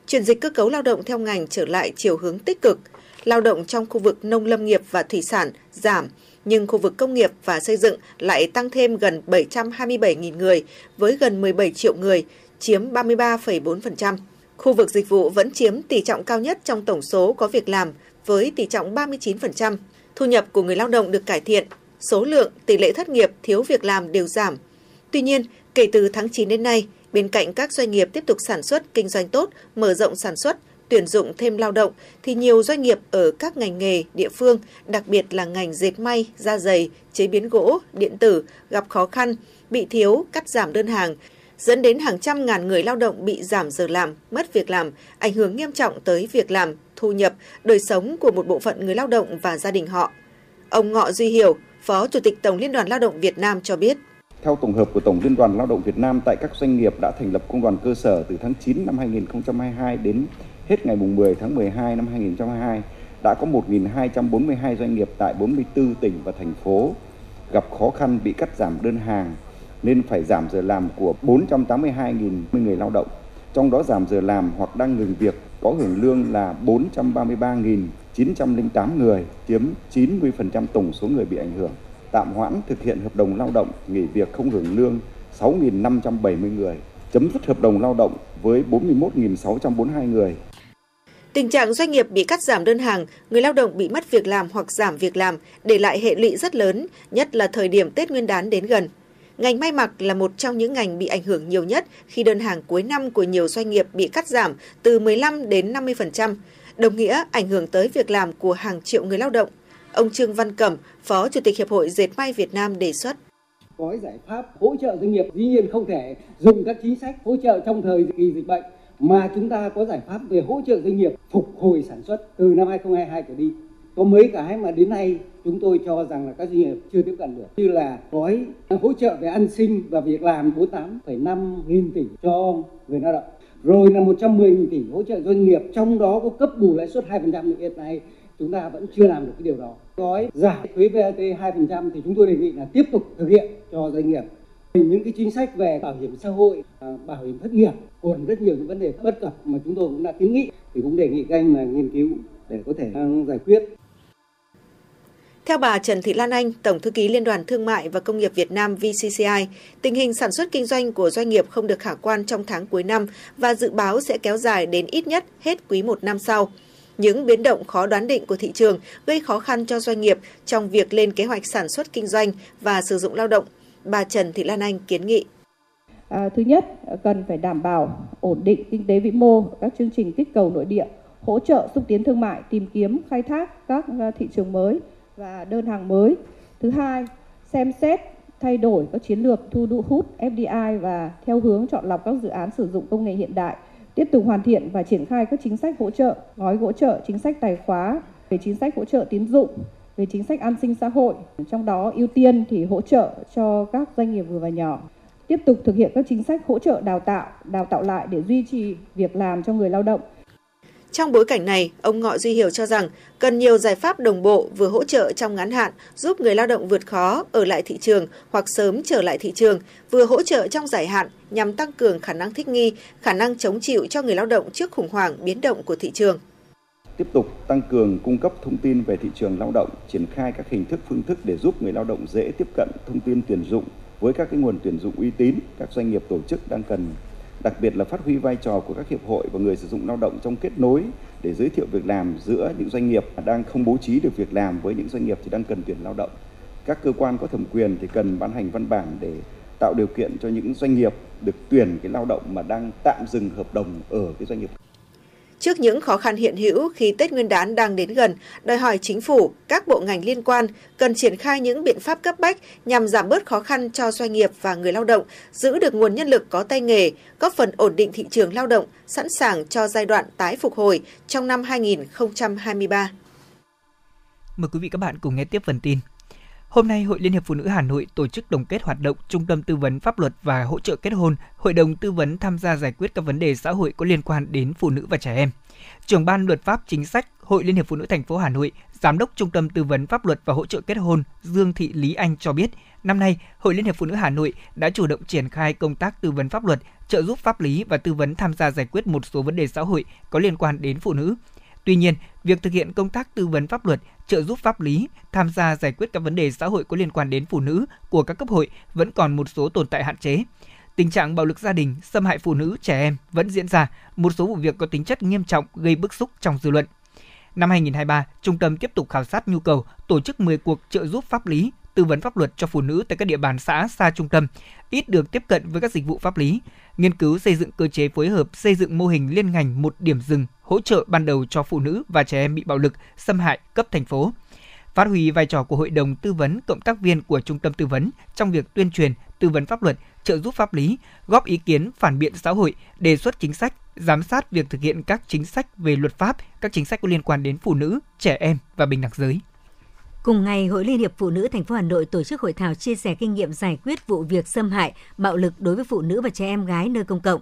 Chuyển dịch cơ cấu lao động theo ngành trở lại chiều hướng tích cực. Lao động trong khu vực nông lâm nghiệp và thủy sản giảm, nhưng khu vực công nghiệp và xây dựng lại tăng thêm gần 727.000 người với gần 17 triệu người, chiếm 33,4%. Khu vực dịch vụ vẫn chiếm tỷ trọng cao nhất trong tổng số có việc làm với tỷ trọng 39%. Thu nhập của người lao động được cải thiện, số lượng, tỷ lệ thất nghiệp, thiếu việc làm đều giảm. Tuy nhiên, kể từ tháng 9 đến nay, bên cạnh các doanh nghiệp tiếp tục sản xuất, kinh doanh tốt, mở rộng sản xuất, tuyển dụng thêm lao động thì nhiều doanh nghiệp ở các ngành nghề địa phương, đặc biệt là ngành dệt may, da dày, chế biến gỗ, điện tử gặp khó khăn, bị thiếu, cắt giảm đơn hàng, dẫn đến hàng trăm ngàn người lao động bị giảm giờ làm, mất việc làm, ảnh hưởng nghiêm trọng tới việc làm, thu nhập, đời sống của một bộ phận người lao động và gia đình họ. Ông Ngọ Duy Hiểu, Phó Chủ tịch Tổng Liên đoàn Lao động Việt Nam cho biết. Theo tổng hợp của Tổng Liên đoàn Lao động Việt Nam, tại các doanh nghiệp đã thành lập công đoàn cơ sở từ tháng 9 năm 2022 đến hết ngày 10 tháng 12 năm 2022 đã có 1.242 doanh nghiệp tại 44 tỉnh và thành phố gặp khó khăn bị cắt giảm đơn hàng, nên phải giảm giờ làm của 482.000 người lao động. Trong đó giảm giờ làm hoặc đang ngừng việc có hưởng lương là 433.908 người, chiếm 90% tổng số người bị ảnh hưởng. Tạm hoãn thực hiện hợp đồng lao động, nghỉ việc không hưởng lương 6.570 người, chấm dứt hợp đồng lao động với 41.642 người, Tình trạng doanh nghiệp bị cắt giảm đơn hàng, người lao động bị mất việc làm hoặc giảm việc làm để lại hệ lụy rất lớn, nhất là thời điểm Tết Nguyên đán đến gần. Ngành may mặc là một trong những ngành bị ảnh hưởng nhiều nhất khi đơn hàng cuối năm của nhiều doanh nghiệp bị cắt giảm từ 15 đến 50%, đồng nghĩa ảnh hưởng tới việc làm của hàng triệu người lao động. Ông Trương Văn Cẩm, Phó Chủ tịch Hiệp hội Dệt may Việt Nam đề xuất. Có giải pháp hỗ trợ doanh nghiệp dĩ nhiên không thể dùng các chính sách hỗ trợ trong thời kỳ dịch bệnh mà chúng ta có giải pháp về hỗ trợ doanh nghiệp phục hồi sản xuất từ năm 2022 trở đi. Có mấy cái mà đến nay chúng tôi cho rằng là các doanh nghiệp chưa tiếp cận được như là gói hỗ trợ về an sinh và việc làm 48,5 nghìn tỷ cho người lao động rồi là 110 nghìn tỷ hỗ trợ doanh nghiệp trong đó có cấp bù lãi suất 2% hiện nay chúng ta vẫn chưa làm được cái điều đó gói giảm thuế VAT 2% thì chúng tôi đề nghị là tiếp tục thực hiện cho doanh nghiệp những cái chính sách về bảo hiểm xã hội, à, bảo hiểm thất nghiệp còn rất nhiều những vấn đề bất cập mà chúng tôi cũng đã kiến nghị thì cũng đề nghị các anh là nghiên cứu để có thể à, giải quyết. Theo bà Trần Thị Lan Anh, Tổng thư ký Liên đoàn Thương mại và Công nghiệp Việt Nam VCCI, tình hình sản xuất kinh doanh của doanh nghiệp không được khả quan trong tháng cuối năm và dự báo sẽ kéo dài đến ít nhất hết quý một năm sau. Những biến động khó đoán định của thị trường gây khó khăn cho doanh nghiệp trong việc lên kế hoạch sản xuất kinh doanh và sử dụng lao động bà Trần Thị Lan Anh kiến nghị. À, thứ nhất, cần phải đảm bảo ổn định kinh tế vĩ mô, các chương trình kích cầu nội địa, hỗ trợ xúc tiến thương mại, tìm kiếm khai thác các à, thị trường mới và đơn hàng mới. Thứ hai, xem xét thay đổi các chiến lược thu hút FDI và theo hướng chọn lọc các dự án sử dụng công nghệ hiện đại, tiếp tục hoàn thiện và triển khai các chính sách hỗ trợ, gói hỗ trợ, chính sách tài khóa, về chính sách hỗ trợ tín dụng, về chính sách an sinh xã hội, trong đó ưu tiên thì hỗ trợ cho các doanh nghiệp vừa và nhỏ. Tiếp tục thực hiện các chính sách hỗ trợ đào tạo, đào tạo lại để duy trì việc làm cho người lao động, trong bối cảnh này, ông Ngọ Duy Hiểu cho rằng cần nhiều giải pháp đồng bộ vừa hỗ trợ trong ngắn hạn giúp người lao động vượt khó ở lại thị trường hoặc sớm trở lại thị trường, vừa hỗ trợ trong dài hạn nhằm tăng cường khả năng thích nghi, khả năng chống chịu cho người lao động trước khủng hoảng biến động của thị trường. Tiếp tục tăng cường cung cấp thông tin về thị trường lao động, triển khai các hình thức phương thức để giúp người lao động dễ tiếp cận thông tin tuyển dụng với các cái nguồn tuyển dụng uy tín, các doanh nghiệp tổ chức đang cần đặc biệt là phát huy vai trò của các hiệp hội và người sử dụng lao động trong kết nối để giới thiệu việc làm giữa những doanh nghiệp đang không bố trí được việc làm với những doanh nghiệp thì đang cần tuyển lao động. Các cơ quan có thẩm quyền thì cần ban hành văn bản để tạo điều kiện cho những doanh nghiệp được tuyển cái lao động mà đang tạm dừng hợp đồng ở cái doanh nghiệp Trước những khó khăn hiện hữu khi Tết Nguyên đán đang đến gần, đòi hỏi chính phủ, các bộ ngành liên quan cần triển khai những biện pháp cấp bách nhằm giảm bớt khó khăn cho doanh nghiệp và người lao động, giữ được nguồn nhân lực có tay nghề, góp phần ổn định thị trường lao động, sẵn sàng cho giai đoạn tái phục hồi trong năm 2023. Mời quý vị các bạn cùng nghe tiếp phần tin. Hôm nay, Hội Liên hiệp Phụ nữ Hà Nội tổ chức đồng kết hoạt động Trung tâm Tư vấn Pháp luật và Hỗ trợ kết hôn, Hội đồng tư vấn tham gia giải quyết các vấn đề xã hội có liên quan đến phụ nữ và trẻ em. Trưởng ban Luật pháp Chính sách Hội Liên hiệp Phụ nữ thành phố Hà Nội, Giám đốc Trung tâm Tư vấn Pháp luật và Hỗ trợ kết hôn Dương Thị Lý Anh cho biết, năm nay, Hội Liên hiệp Phụ nữ Hà Nội đã chủ động triển khai công tác tư vấn pháp luật, trợ giúp pháp lý và tư vấn tham gia giải quyết một số vấn đề xã hội có liên quan đến phụ nữ. Tuy nhiên, việc thực hiện công tác tư vấn pháp luật, trợ giúp pháp lý, tham gia giải quyết các vấn đề xã hội có liên quan đến phụ nữ của các cấp hội vẫn còn một số tồn tại hạn chế. Tình trạng bạo lực gia đình, xâm hại phụ nữ, trẻ em vẫn diễn ra, một số vụ việc có tính chất nghiêm trọng gây bức xúc trong dư luận. Năm 2023, trung tâm tiếp tục khảo sát nhu cầu, tổ chức 10 cuộc trợ giúp pháp lý, tư vấn pháp luật cho phụ nữ tại các địa bàn xã xa trung tâm, ít được tiếp cận với các dịch vụ pháp lý, nghiên cứu xây dựng cơ chế phối hợp xây dựng mô hình liên ngành một điểm dừng hỗ trợ ban đầu cho phụ nữ và trẻ em bị bạo lực, xâm hại cấp thành phố. Phát huy vai trò của hội đồng tư vấn cộng tác viên của trung tâm tư vấn trong việc tuyên truyền, tư vấn pháp luật, trợ giúp pháp lý, góp ý kiến phản biện xã hội, đề xuất chính sách, giám sát việc thực hiện các chính sách về luật pháp, các chính sách có liên quan đến phụ nữ, trẻ em và bình đẳng giới. Cùng ngày, Hội Liên hiệp Phụ nữ thành phố Hà Nội tổ chức hội thảo chia sẻ kinh nghiệm giải quyết vụ việc xâm hại, bạo lực đối với phụ nữ và trẻ em gái nơi công cộng.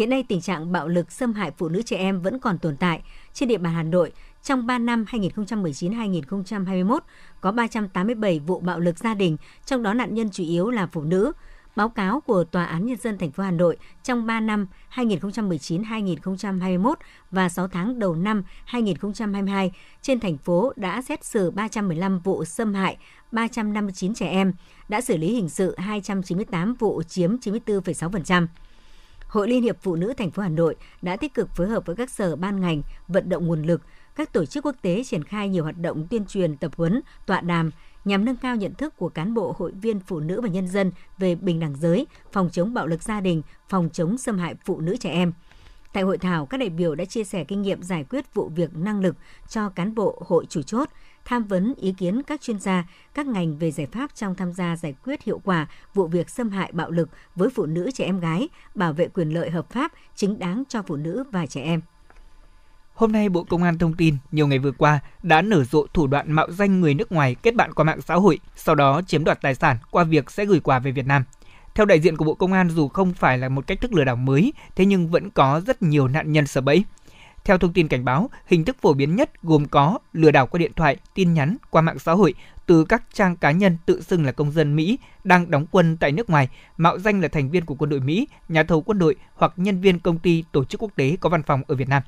Hiện nay tình trạng bạo lực xâm hại phụ nữ trẻ em vẫn còn tồn tại. Trên địa bàn Hà Nội, trong 3 năm 2019-2021 có 387 vụ bạo lực gia đình, trong đó nạn nhân chủ yếu là phụ nữ. Báo cáo của Tòa án Nhân dân thành phố Hà Nội trong 3 năm 2019-2021 và 6 tháng đầu năm 2022, trên thành phố đã xét xử 315 vụ xâm hại 359 trẻ em, đã xử lý hình sự 298 vụ chiếm 94,6%. Hội Liên hiệp Phụ nữ thành phố Hà Nội đã tích cực phối hợp với các sở ban ngành vận động nguồn lực, các tổ chức quốc tế triển khai nhiều hoạt động tuyên truyền, tập huấn, tọa đàm nhằm nâng cao nhận thức của cán bộ hội viên phụ nữ và nhân dân về bình đẳng giới, phòng chống bạo lực gia đình, phòng chống xâm hại phụ nữ trẻ em. Tại hội thảo, các đại biểu đã chia sẻ kinh nghiệm giải quyết vụ việc năng lực cho cán bộ hội chủ chốt, tham vấn ý kiến các chuyên gia, các ngành về giải pháp trong tham gia giải quyết hiệu quả vụ việc xâm hại bạo lực với phụ nữ trẻ em gái, bảo vệ quyền lợi hợp pháp chính đáng cho phụ nữ và trẻ em. Hôm nay, Bộ Công an thông tin nhiều ngày vừa qua đã nở rộ thủ đoạn mạo danh người nước ngoài kết bạn qua mạng xã hội, sau đó chiếm đoạt tài sản qua việc sẽ gửi quà về Việt Nam. Theo đại diện của Bộ Công an, dù không phải là một cách thức lừa đảo mới, thế nhưng vẫn có rất nhiều nạn nhân sợ bẫy. Theo thông tin cảnh báo, hình thức phổ biến nhất gồm có lừa đảo qua điện thoại, tin nhắn, qua mạng xã hội từ các trang cá nhân tự xưng là công dân Mỹ đang đóng quân tại nước ngoài, mạo danh là thành viên của quân đội Mỹ, nhà thầu quân đội hoặc nhân viên công ty tổ chức quốc tế có văn phòng ở Việt Nam.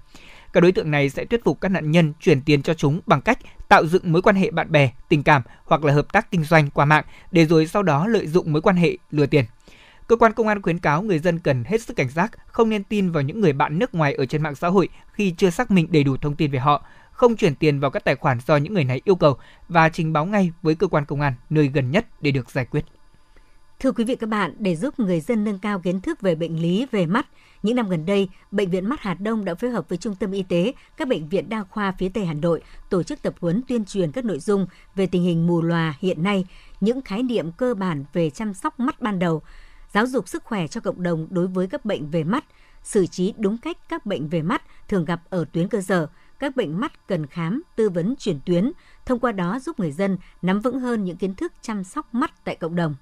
Các đối tượng này sẽ thuyết phục các nạn nhân chuyển tiền cho chúng bằng cách tạo dựng mối quan hệ bạn bè, tình cảm hoặc là hợp tác kinh doanh qua mạng để rồi sau đó lợi dụng mối quan hệ lừa tiền. Cơ quan công an khuyến cáo người dân cần hết sức cảnh giác, không nên tin vào những người bạn nước ngoài ở trên mạng xã hội khi chưa xác minh đầy đủ thông tin về họ, không chuyển tiền vào các tài khoản do những người này yêu cầu và trình báo ngay với cơ quan công an nơi gần nhất để được giải quyết. Thưa quý vị các bạn, để giúp người dân nâng cao kiến thức về bệnh lý về mắt, những năm gần đây, Bệnh viện Mắt Hà Đông đã phối hợp với Trung tâm Y tế, các bệnh viện đa khoa phía Tây Hà Nội tổ chức tập huấn tuyên truyền các nội dung về tình hình mù lòa hiện nay những khái niệm cơ bản về chăm sóc mắt ban đầu, giáo dục sức khỏe cho cộng đồng đối với các bệnh về mắt, xử trí đúng cách các bệnh về mắt thường gặp ở tuyến cơ sở, các bệnh mắt cần khám, tư vấn chuyển tuyến, thông qua đó giúp người dân nắm vững hơn những kiến thức chăm sóc mắt tại cộng đồng.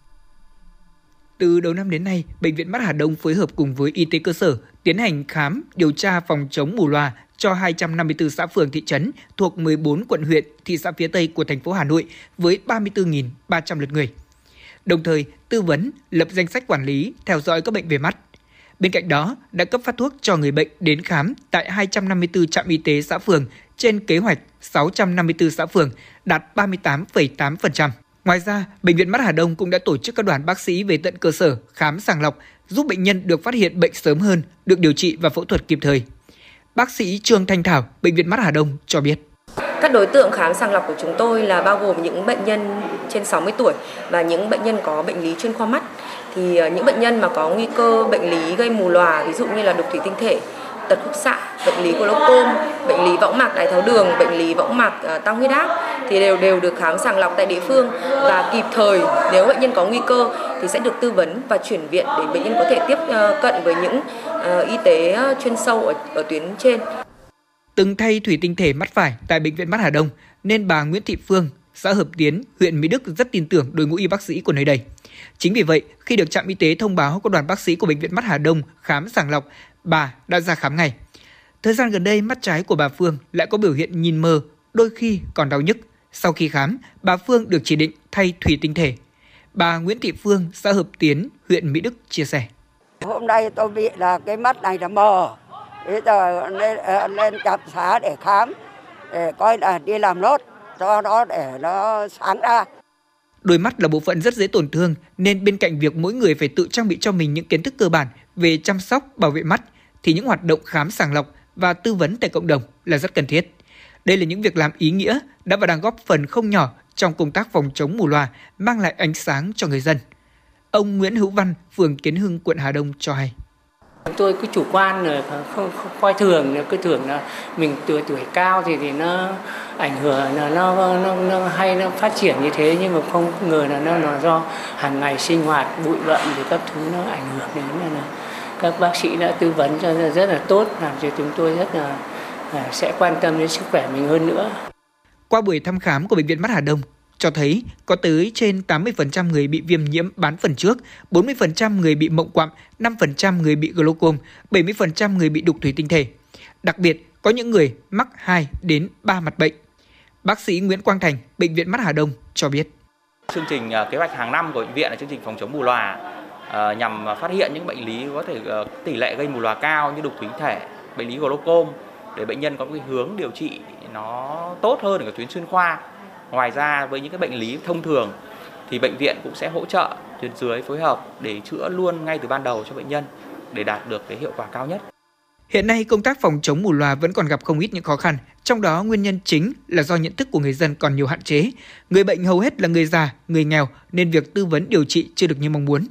Từ đầu năm đến nay, Bệnh viện Mắt Hà Đông phối hợp cùng với y tế cơ sở tiến hành khám, điều tra phòng chống mù loà cho 254 xã phường thị trấn thuộc 14 quận huyện, thị xã phía Tây của thành phố Hà Nội với 34.300 lượt người. Đồng thời, tư vấn, lập danh sách quản lý, theo dõi các bệnh về mắt. Bên cạnh đó, đã cấp phát thuốc cho người bệnh đến khám tại 254 trạm y tế xã phường trên kế hoạch 654 xã phường, đạt 38,8%. Ngoài ra, Bệnh viện Mắt Hà Đông cũng đã tổ chức các đoàn bác sĩ về tận cơ sở khám sàng lọc, giúp bệnh nhân được phát hiện bệnh sớm hơn, được điều trị và phẫu thuật kịp thời. Bác sĩ Trương Thanh Thảo, Bệnh viện Mắt Hà Đông cho biết. Các đối tượng khám sàng lọc của chúng tôi là bao gồm những bệnh nhân trên 60 tuổi và những bệnh nhân có bệnh lý chuyên khoa mắt. Thì ờ, những bệnh nhân mà có nguy cơ bệnh lý gây mù lòa, ví dụ như là đục thủy tinh thể, tật khúc xạ, bệnh lý glaucom, bệnh lý võng mạc đái tháo đường, bệnh lý võng mạc ờ, tăng huyết áp thì đều đều được khám sàng lọc tại địa phương và kịp thời nếu bệnh nhân có nguy cơ thì sẽ được tư vấn và chuyển viện để bệnh nhân có thể tiếp ờ, cận với những y tế chuyên sâu ở, ở tuyến trên. Từng thay thủy tinh thể mắt phải tại bệnh viện Mắt Hà Đông nên bà Nguyễn Thị Phương, xã Hợp Tiến, huyện Mỹ Đức rất tin tưởng đội ngũ y bác sĩ của nơi đây. Chính vì vậy, khi được trạm y tế thông báo có đoàn bác sĩ của bệnh viện Mắt Hà Đông khám sàng lọc bà đã ra khám ngay. Thời gian gần đây, mắt trái của bà Phương lại có biểu hiện nhìn mờ, đôi khi còn đau nhức. Sau khi khám, bà Phương được chỉ định thay thủy tinh thể. Bà Nguyễn Thị Phương, xã Hợp Tiến, huyện Mỹ Đức chia sẻ. Hôm nay tôi bị là cái mắt này là mờ. Bây giờ lên, ờ, lên trạm xá để khám, để coi là đi làm nốt, cho nó để nó sáng ra. Đôi mắt là bộ phận rất dễ tổn thương nên bên cạnh việc mỗi người phải tự trang bị cho mình những kiến thức cơ bản về chăm sóc, bảo vệ mắt thì những hoạt động khám sàng lọc và tư vấn tại cộng đồng là rất cần thiết. Đây là những việc làm ý nghĩa đã và đang góp phần không nhỏ trong công tác phòng chống mù loà, mang lại ánh sáng cho người dân. Ông Nguyễn Hữu Văn, phường Kiến Hưng, quận Hà Đông cho hay. Chúng tôi cứ chủ quan rồi không, không, không coi thường cứ tưởng là mình tuổi tuổi cao thì thì nó ảnh hưởng là nó, nó, nó hay nó phát triển như thế nhưng mà không ngờ là nó là do hàng ngày sinh hoạt bụi bặm thì các thứ nó ảnh hưởng đến là các bác sĩ đã tư vấn cho rất là tốt làm cho chúng tôi rất là à, sẽ quan tâm đến sức khỏe mình hơn nữa. Qua buổi thăm khám của bệnh viện Mắt Hà Đông cho thấy có tới trên 80% người bị viêm nhiễm bán phần trước, 40% người bị mộng quặm, 5% người bị glaucom, 70% người bị đục thủy tinh thể. Đặc biệt, có những người mắc 2 đến 3 mặt bệnh. Bác sĩ Nguyễn Quang Thành, Bệnh viện Mắt Hà Đông cho biết. Chương trình à, kế hoạch hàng năm của bệnh viện là chương trình phòng chống mù lòa à, nhằm phát hiện những bệnh lý có thể ờ, tỷ lệ gây mù lòa cao như đục thủy thể, bệnh lý glaucom để bệnh nhân có cái hướng điều trị nó tốt hơn ở tuyến chuyên khoa. Ngoài ra với những cái bệnh lý thông thường thì bệnh viện cũng sẽ hỗ trợ tuyến dưới phối hợp để chữa luôn ngay từ ban đầu cho bệnh nhân để đạt được cái hiệu quả cao nhất. Hiện nay công tác phòng chống mù loà vẫn còn gặp không ít những khó khăn, trong đó nguyên nhân chính là do nhận thức của người dân còn nhiều hạn chế. Người bệnh hầu hết là người già, người nghèo nên việc tư vấn điều trị chưa được như mong muốn.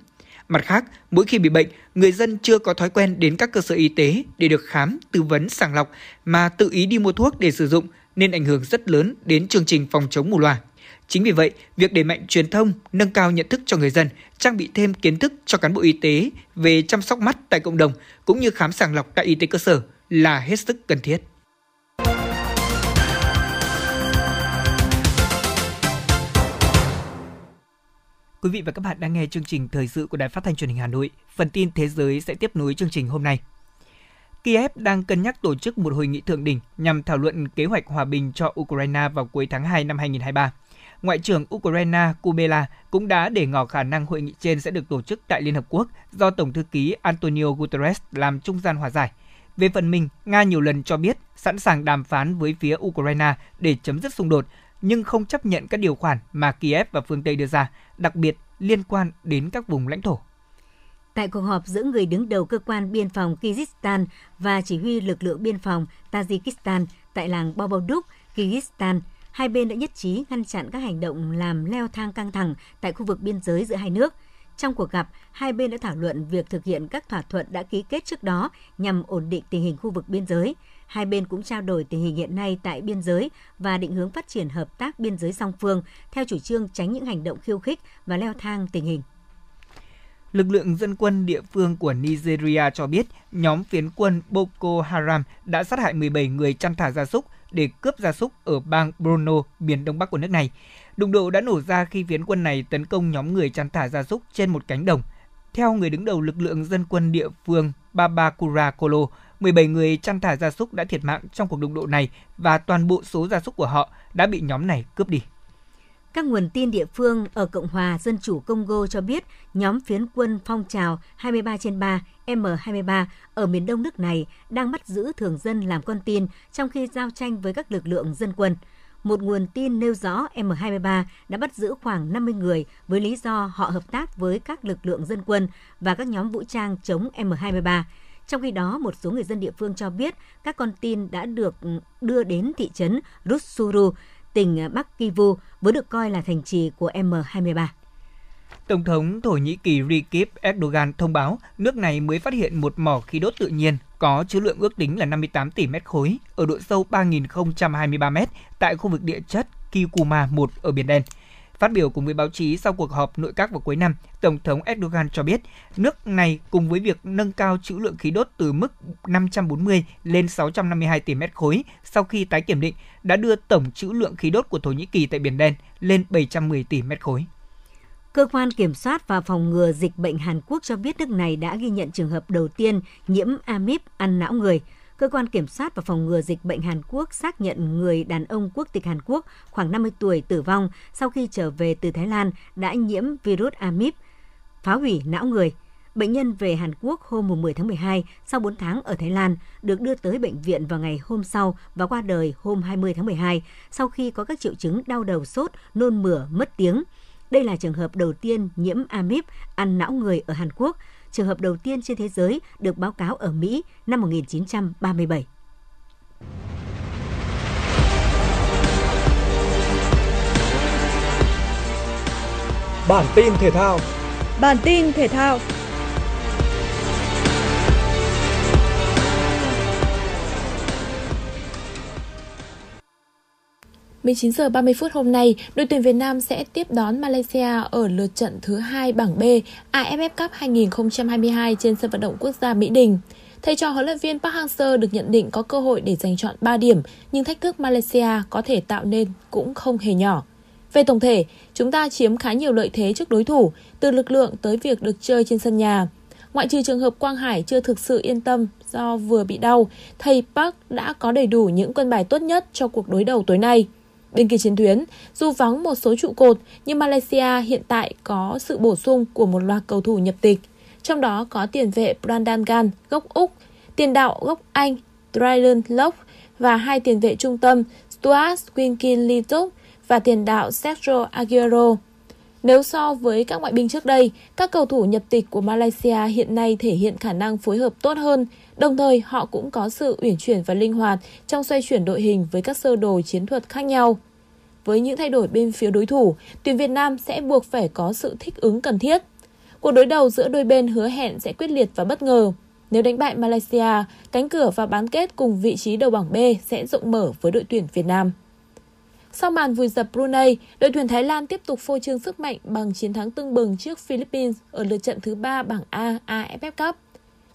Mặt khác, mỗi khi bị bệnh, người dân chưa có thói quen đến các cơ sở y tế để được khám, tư vấn sàng lọc mà tự ý đi mua thuốc để sử dụng nên ảnh hưởng rất lớn đến chương trình phòng chống mù loà. Chính vì vậy, việc đẩy mạnh truyền thông, nâng cao nhận thức cho người dân, trang bị thêm kiến thức cho cán bộ y tế về chăm sóc mắt tại cộng đồng cũng như khám sàng lọc tại y tế cơ sở là hết sức cần thiết. Quý vị và các bạn đang nghe chương trình thời sự của Đài Phát thanh Truyền hình Hà Nội. Phần tin thế giới sẽ tiếp nối chương trình hôm nay. Kiev đang cân nhắc tổ chức một hội nghị thượng đỉnh nhằm thảo luận kế hoạch hòa bình cho Ukraine vào cuối tháng 2 năm 2023. Ngoại trưởng Ukraine Kubela cũng đã để ngỏ khả năng hội nghị trên sẽ được tổ chức tại Liên Hợp Quốc do Tổng thư ký Antonio Guterres làm trung gian hòa giải. Về phần mình, Nga nhiều lần cho biết sẵn sàng đàm phán với phía Ukraine để chấm dứt xung đột, nhưng không chấp nhận các điều khoản mà Kiev và phương Tây đưa ra, đặc biệt liên quan đến các vùng lãnh thổ. Tại cuộc họp giữa người đứng đầu cơ quan biên phòng Kyrgyzstan và chỉ huy lực lượng biên phòng Tajikistan tại làng Boboduk, Kyrgyzstan, hai bên đã nhất trí ngăn chặn các hành động làm leo thang căng thẳng tại khu vực biên giới giữa hai nước. Trong cuộc gặp, hai bên đã thảo luận việc thực hiện các thỏa thuận đã ký kết trước đó nhằm ổn định tình hình khu vực biên giới. hai bên cũng trao đổi tình hình hiện nay tại biên giới và định hướng phát triển hợp tác biên giới song phương theo chủ trương tránh những hành động khiêu khích và leo thang tình hình. Lực lượng dân quân địa phương của Nigeria cho biết nhóm phiến quân Boko Haram đã sát hại 17 người chăn thả gia súc để cướp gia súc ở bang Borno, miền đông bắc của nước này. Đụng độ đã nổ ra khi phiến quân này tấn công nhóm người chăn thả gia súc trên một cánh đồng. Theo người đứng đầu lực lượng dân quân địa phương Babakura Kolo, 17 người chăn thả gia súc đã thiệt mạng trong cuộc đụng độ này và toàn bộ số gia súc của họ đã bị nhóm này cướp đi. Các nguồn tin địa phương ở Cộng hòa Dân chủ Congo cho biết nhóm phiến quân phong trào 23 trên 3 M23 ở miền đông nước này đang bắt giữ thường dân làm con tin trong khi giao tranh với các lực lượng dân quân. Một nguồn tin nêu rõ M23 đã bắt giữ khoảng 50 người với lý do họ hợp tác với các lực lượng dân quân và các nhóm vũ trang chống M23. Trong khi đó, một số người dân địa phương cho biết các con tin đã được đưa đến thị trấn Rutsuru, tỉnh Bắc Kivu, vốn được coi là thành trì của M23. Tổng thống Thổ Nhĩ Kỳ Recep Erdogan thông báo nước này mới phát hiện một mỏ khí đốt tự nhiên có chứa lượng ước tính là 58 tỷ mét khối ở độ sâu 3.023 mét tại khu vực địa chất Kikuma 1 ở Biển Đen. Phát biểu cùng với báo chí sau cuộc họp nội các vào cuối năm, Tổng thống Erdogan cho biết nước này cùng với việc nâng cao trữ lượng khí đốt từ mức 540 lên 652 tỷ mét khối sau khi tái kiểm định đã đưa tổng trữ lượng khí đốt của Thổ Nhĩ Kỳ tại Biển Đen lên 710 tỷ mét khối. Cơ quan Kiểm soát và Phòng ngừa Dịch bệnh Hàn Quốc cho biết nước này đã ghi nhận trường hợp đầu tiên nhiễm amip ăn não người. Cơ quan Kiểm soát và Phòng ngừa Dịch bệnh Hàn Quốc xác nhận người đàn ông quốc tịch Hàn Quốc khoảng 50 tuổi tử vong sau khi trở về từ Thái Lan đã nhiễm virus amip, phá hủy não người. Bệnh nhân về Hàn Quốc hôm 10 tháng 12 sau 4 tháng ở Thái Lan được đưa tới bệnh viện vào ngày hôm sau và qua đời hôm 20 tháng 12 sau khi có các triệu chứng đau đầu sốt, nôn mửa, mất tiếng. Đây là trường hợp đầu tiên nhiễm amip ăn não người ở Hàn Quốc, trường hợp đầu tiên trên thế giới được báo cáo ở Mỹ năm 1937. Bản tin thể thao Bản tin thể thao 19 giờ 30 phút hôm nay, đội tuyển Việt Nam sẽ tiếp đón Malaysia ở lượt trận thứ hai bảng B AFF Cup 2022 trên sân vận động quốc gia Mỹ Đình. Thầy trò huấn luyện viên Park Hang-seo được nhận định có cơ hội để giành chọn 3 điểm, nhưng thách thức Malaysia có thể tạo nên cũng không hề nhỏ. Về tổng thể, chúng ta chiếm khá nhiều lợi thế trước đối thủ, từ lực lượng tới việc được chơi trên sân nhà. Ngoại trừ trường hợp Quang Hải chưa thực sự yên tâm do vừa bị đau, thầy Park đã có đầy đủ những quân bài tốt nhất cho cuộc đối đầu tối nay. Bên kia chiến tuyến, dù vắng một số trụ cột, nhưng Malaysia hiện tại có sự bổ sung của một loạt cầu thủ nhập tịch. Trong đó có tiền vệ Brandon Gan, gốc Úc, tiền đạo gốc Anh, Dryden Locke và hai tiền vệ trung tâm Stuart Winkin Litok và tiền đạo Sergio Aguero. Nếu so với các ngoại binh trước đây, các cầu thủ nhập tịch của Malaysia hiện nay thể hiện khả năng phối hợp tốt hơn, đồng thời họ cũng có sự uyển chuyển và linh hoạt trong xoay chuyển đội hình với các sơ đồ chiến thuật khác nhau. Với những thay đổi bên phía đối thủ, tuyển Việt Nam sẽ buộc phải có sự thích ứng cần thiết. Cuộc đối đầu giữa đôi bên hứa hẹn sẽ quyết liệt và bất ngờ. Nếu đánh bại Malaysia, cánh cửa vào bán kết cùng vị trí đầu bảng B sẽ rộng mở với đội tuyển Việt Nam. Sau màn vùi dập Brunei, đội tuyển Thái Lan tiếp tục phô trương sức mạnh bằng chiến thắng tưng bừng trước Philippines ở lượt trận thứ 3 bảng A AFF Cup.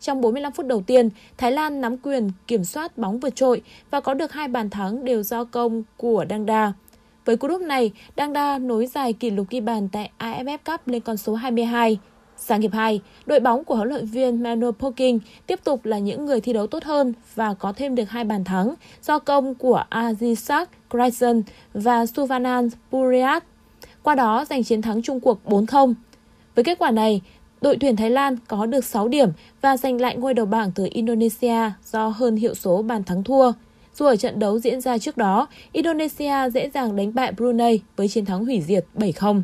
Trong 45 phút đầu tiên, Thái Lan nắm quyền kiểm soát bóng vượt trội và có được hai bàn thắng đều do công của Đăng Đa. Với cú đúp này, Đăng Đa nối dài kỷ lục ghi bàn tại AFF Cup lên con số 22. Sang hiệp 2, đội bóng của huấn luyện viên Manu Poking tiếp tục là những người thi đấu tốt hơn và có thêm được hai bàn thắng do công của Azisak Grayson và Suvanan Puriat. Qua đó giành chiến thắng chung cuộc 4-0. Với kết quả này, đội tuyển Thái Lan có được 6 điểm và giành lại ngôi đầu bảng từ Indonesia do hơn hiệu số bàn thắng thua. Dù ở trận đấu diễn ra trước đó, Indonesia dễ dàng đánh bại Brunei với chiến thắng hủy diệt 7-0.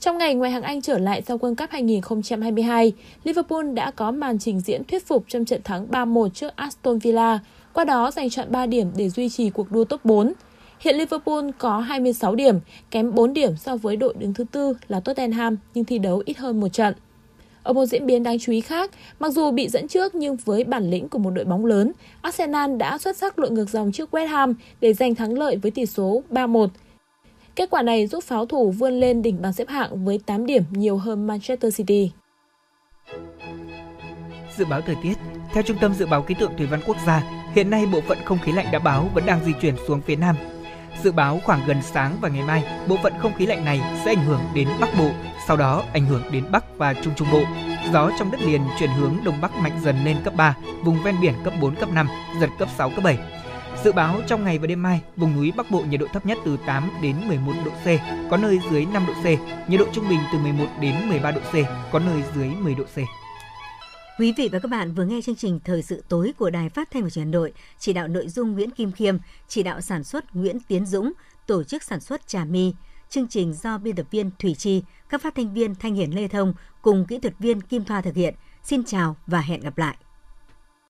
Trong ngày ngoại hạng Anh trở lại sau World Cup 2022, Liverpool đã có màn trình diễn thuyết phục trong trận thắng 3-1 trước Aston Villa, qua đó giành chọn 3 điểm để duy trì cuộc đua top 4. Hiện Liverpool có 26 điểm, kém 4 điểm so với đội đứng thứ tư là Tottenham nhưng thi đấu ít hơn một trận. Ở một diễn biến đáng chú ý khác, mặc dù bị dẫn trước nhưng với bản lĩnh của một đội bóng lớn, Arsenal đã xuất sắc lội ngược dòng trước West Ham để giành thắng lợi với tỷ số 3-1. Kết quả này giúp pháo thủ vươn lên đỉnh bảng xếp hạng với 8 điểm nhiều hơn Manchester City. Dự báo thời tiết Theo Trung tâm Dự báo Khí tượng Thủy văn Quốc gia, hiện nay bộ phận không khí lạnh đã báo vẫn đang di chuyển xuống phía Nam. Dự báo khoảng gần sáng và ngày mai, bộ phận không khí lạnh này sẽ ảnh hưởng đến Bắc Bộ, sau đó ảnh hưởng đến Bắc và Trung Trung Bộ. Gió trong đất liền chuyển hướng Đông Bắc mạnh dần lên cấp 3, vùng ven biển cấp 4, cấp 5, giật cấp 6, cấp 7. Dự báo trong ngày và đêm mai, vùng núi Bắc Bộ nhiệt độ thấp nhất từ 8 đến 11 độ C, có nơi dưới 5 độ C, nhiệt độ trung bình từ 11 đến 13 độ C, có nơi dưới 10 độ C. Quý vị và các bạn vừa nghe chương trình Thời sự tối của Đài Phát thanh và Truyền hình Hà Nội, chỉ đạo nội dung Nguyễn Kim Khiêm, chỉ đạo sản xuất Nguyễn Tiến Dũng, tổ chức sản xuất Trà My. Chương trình do biên tập viên Thủy Chi, các phát thanh viên Thanh Hiển Lê Thông cùng kỹ thuật viên Kim Thoa thực hiện. Xin chào và hẹn gặp lại.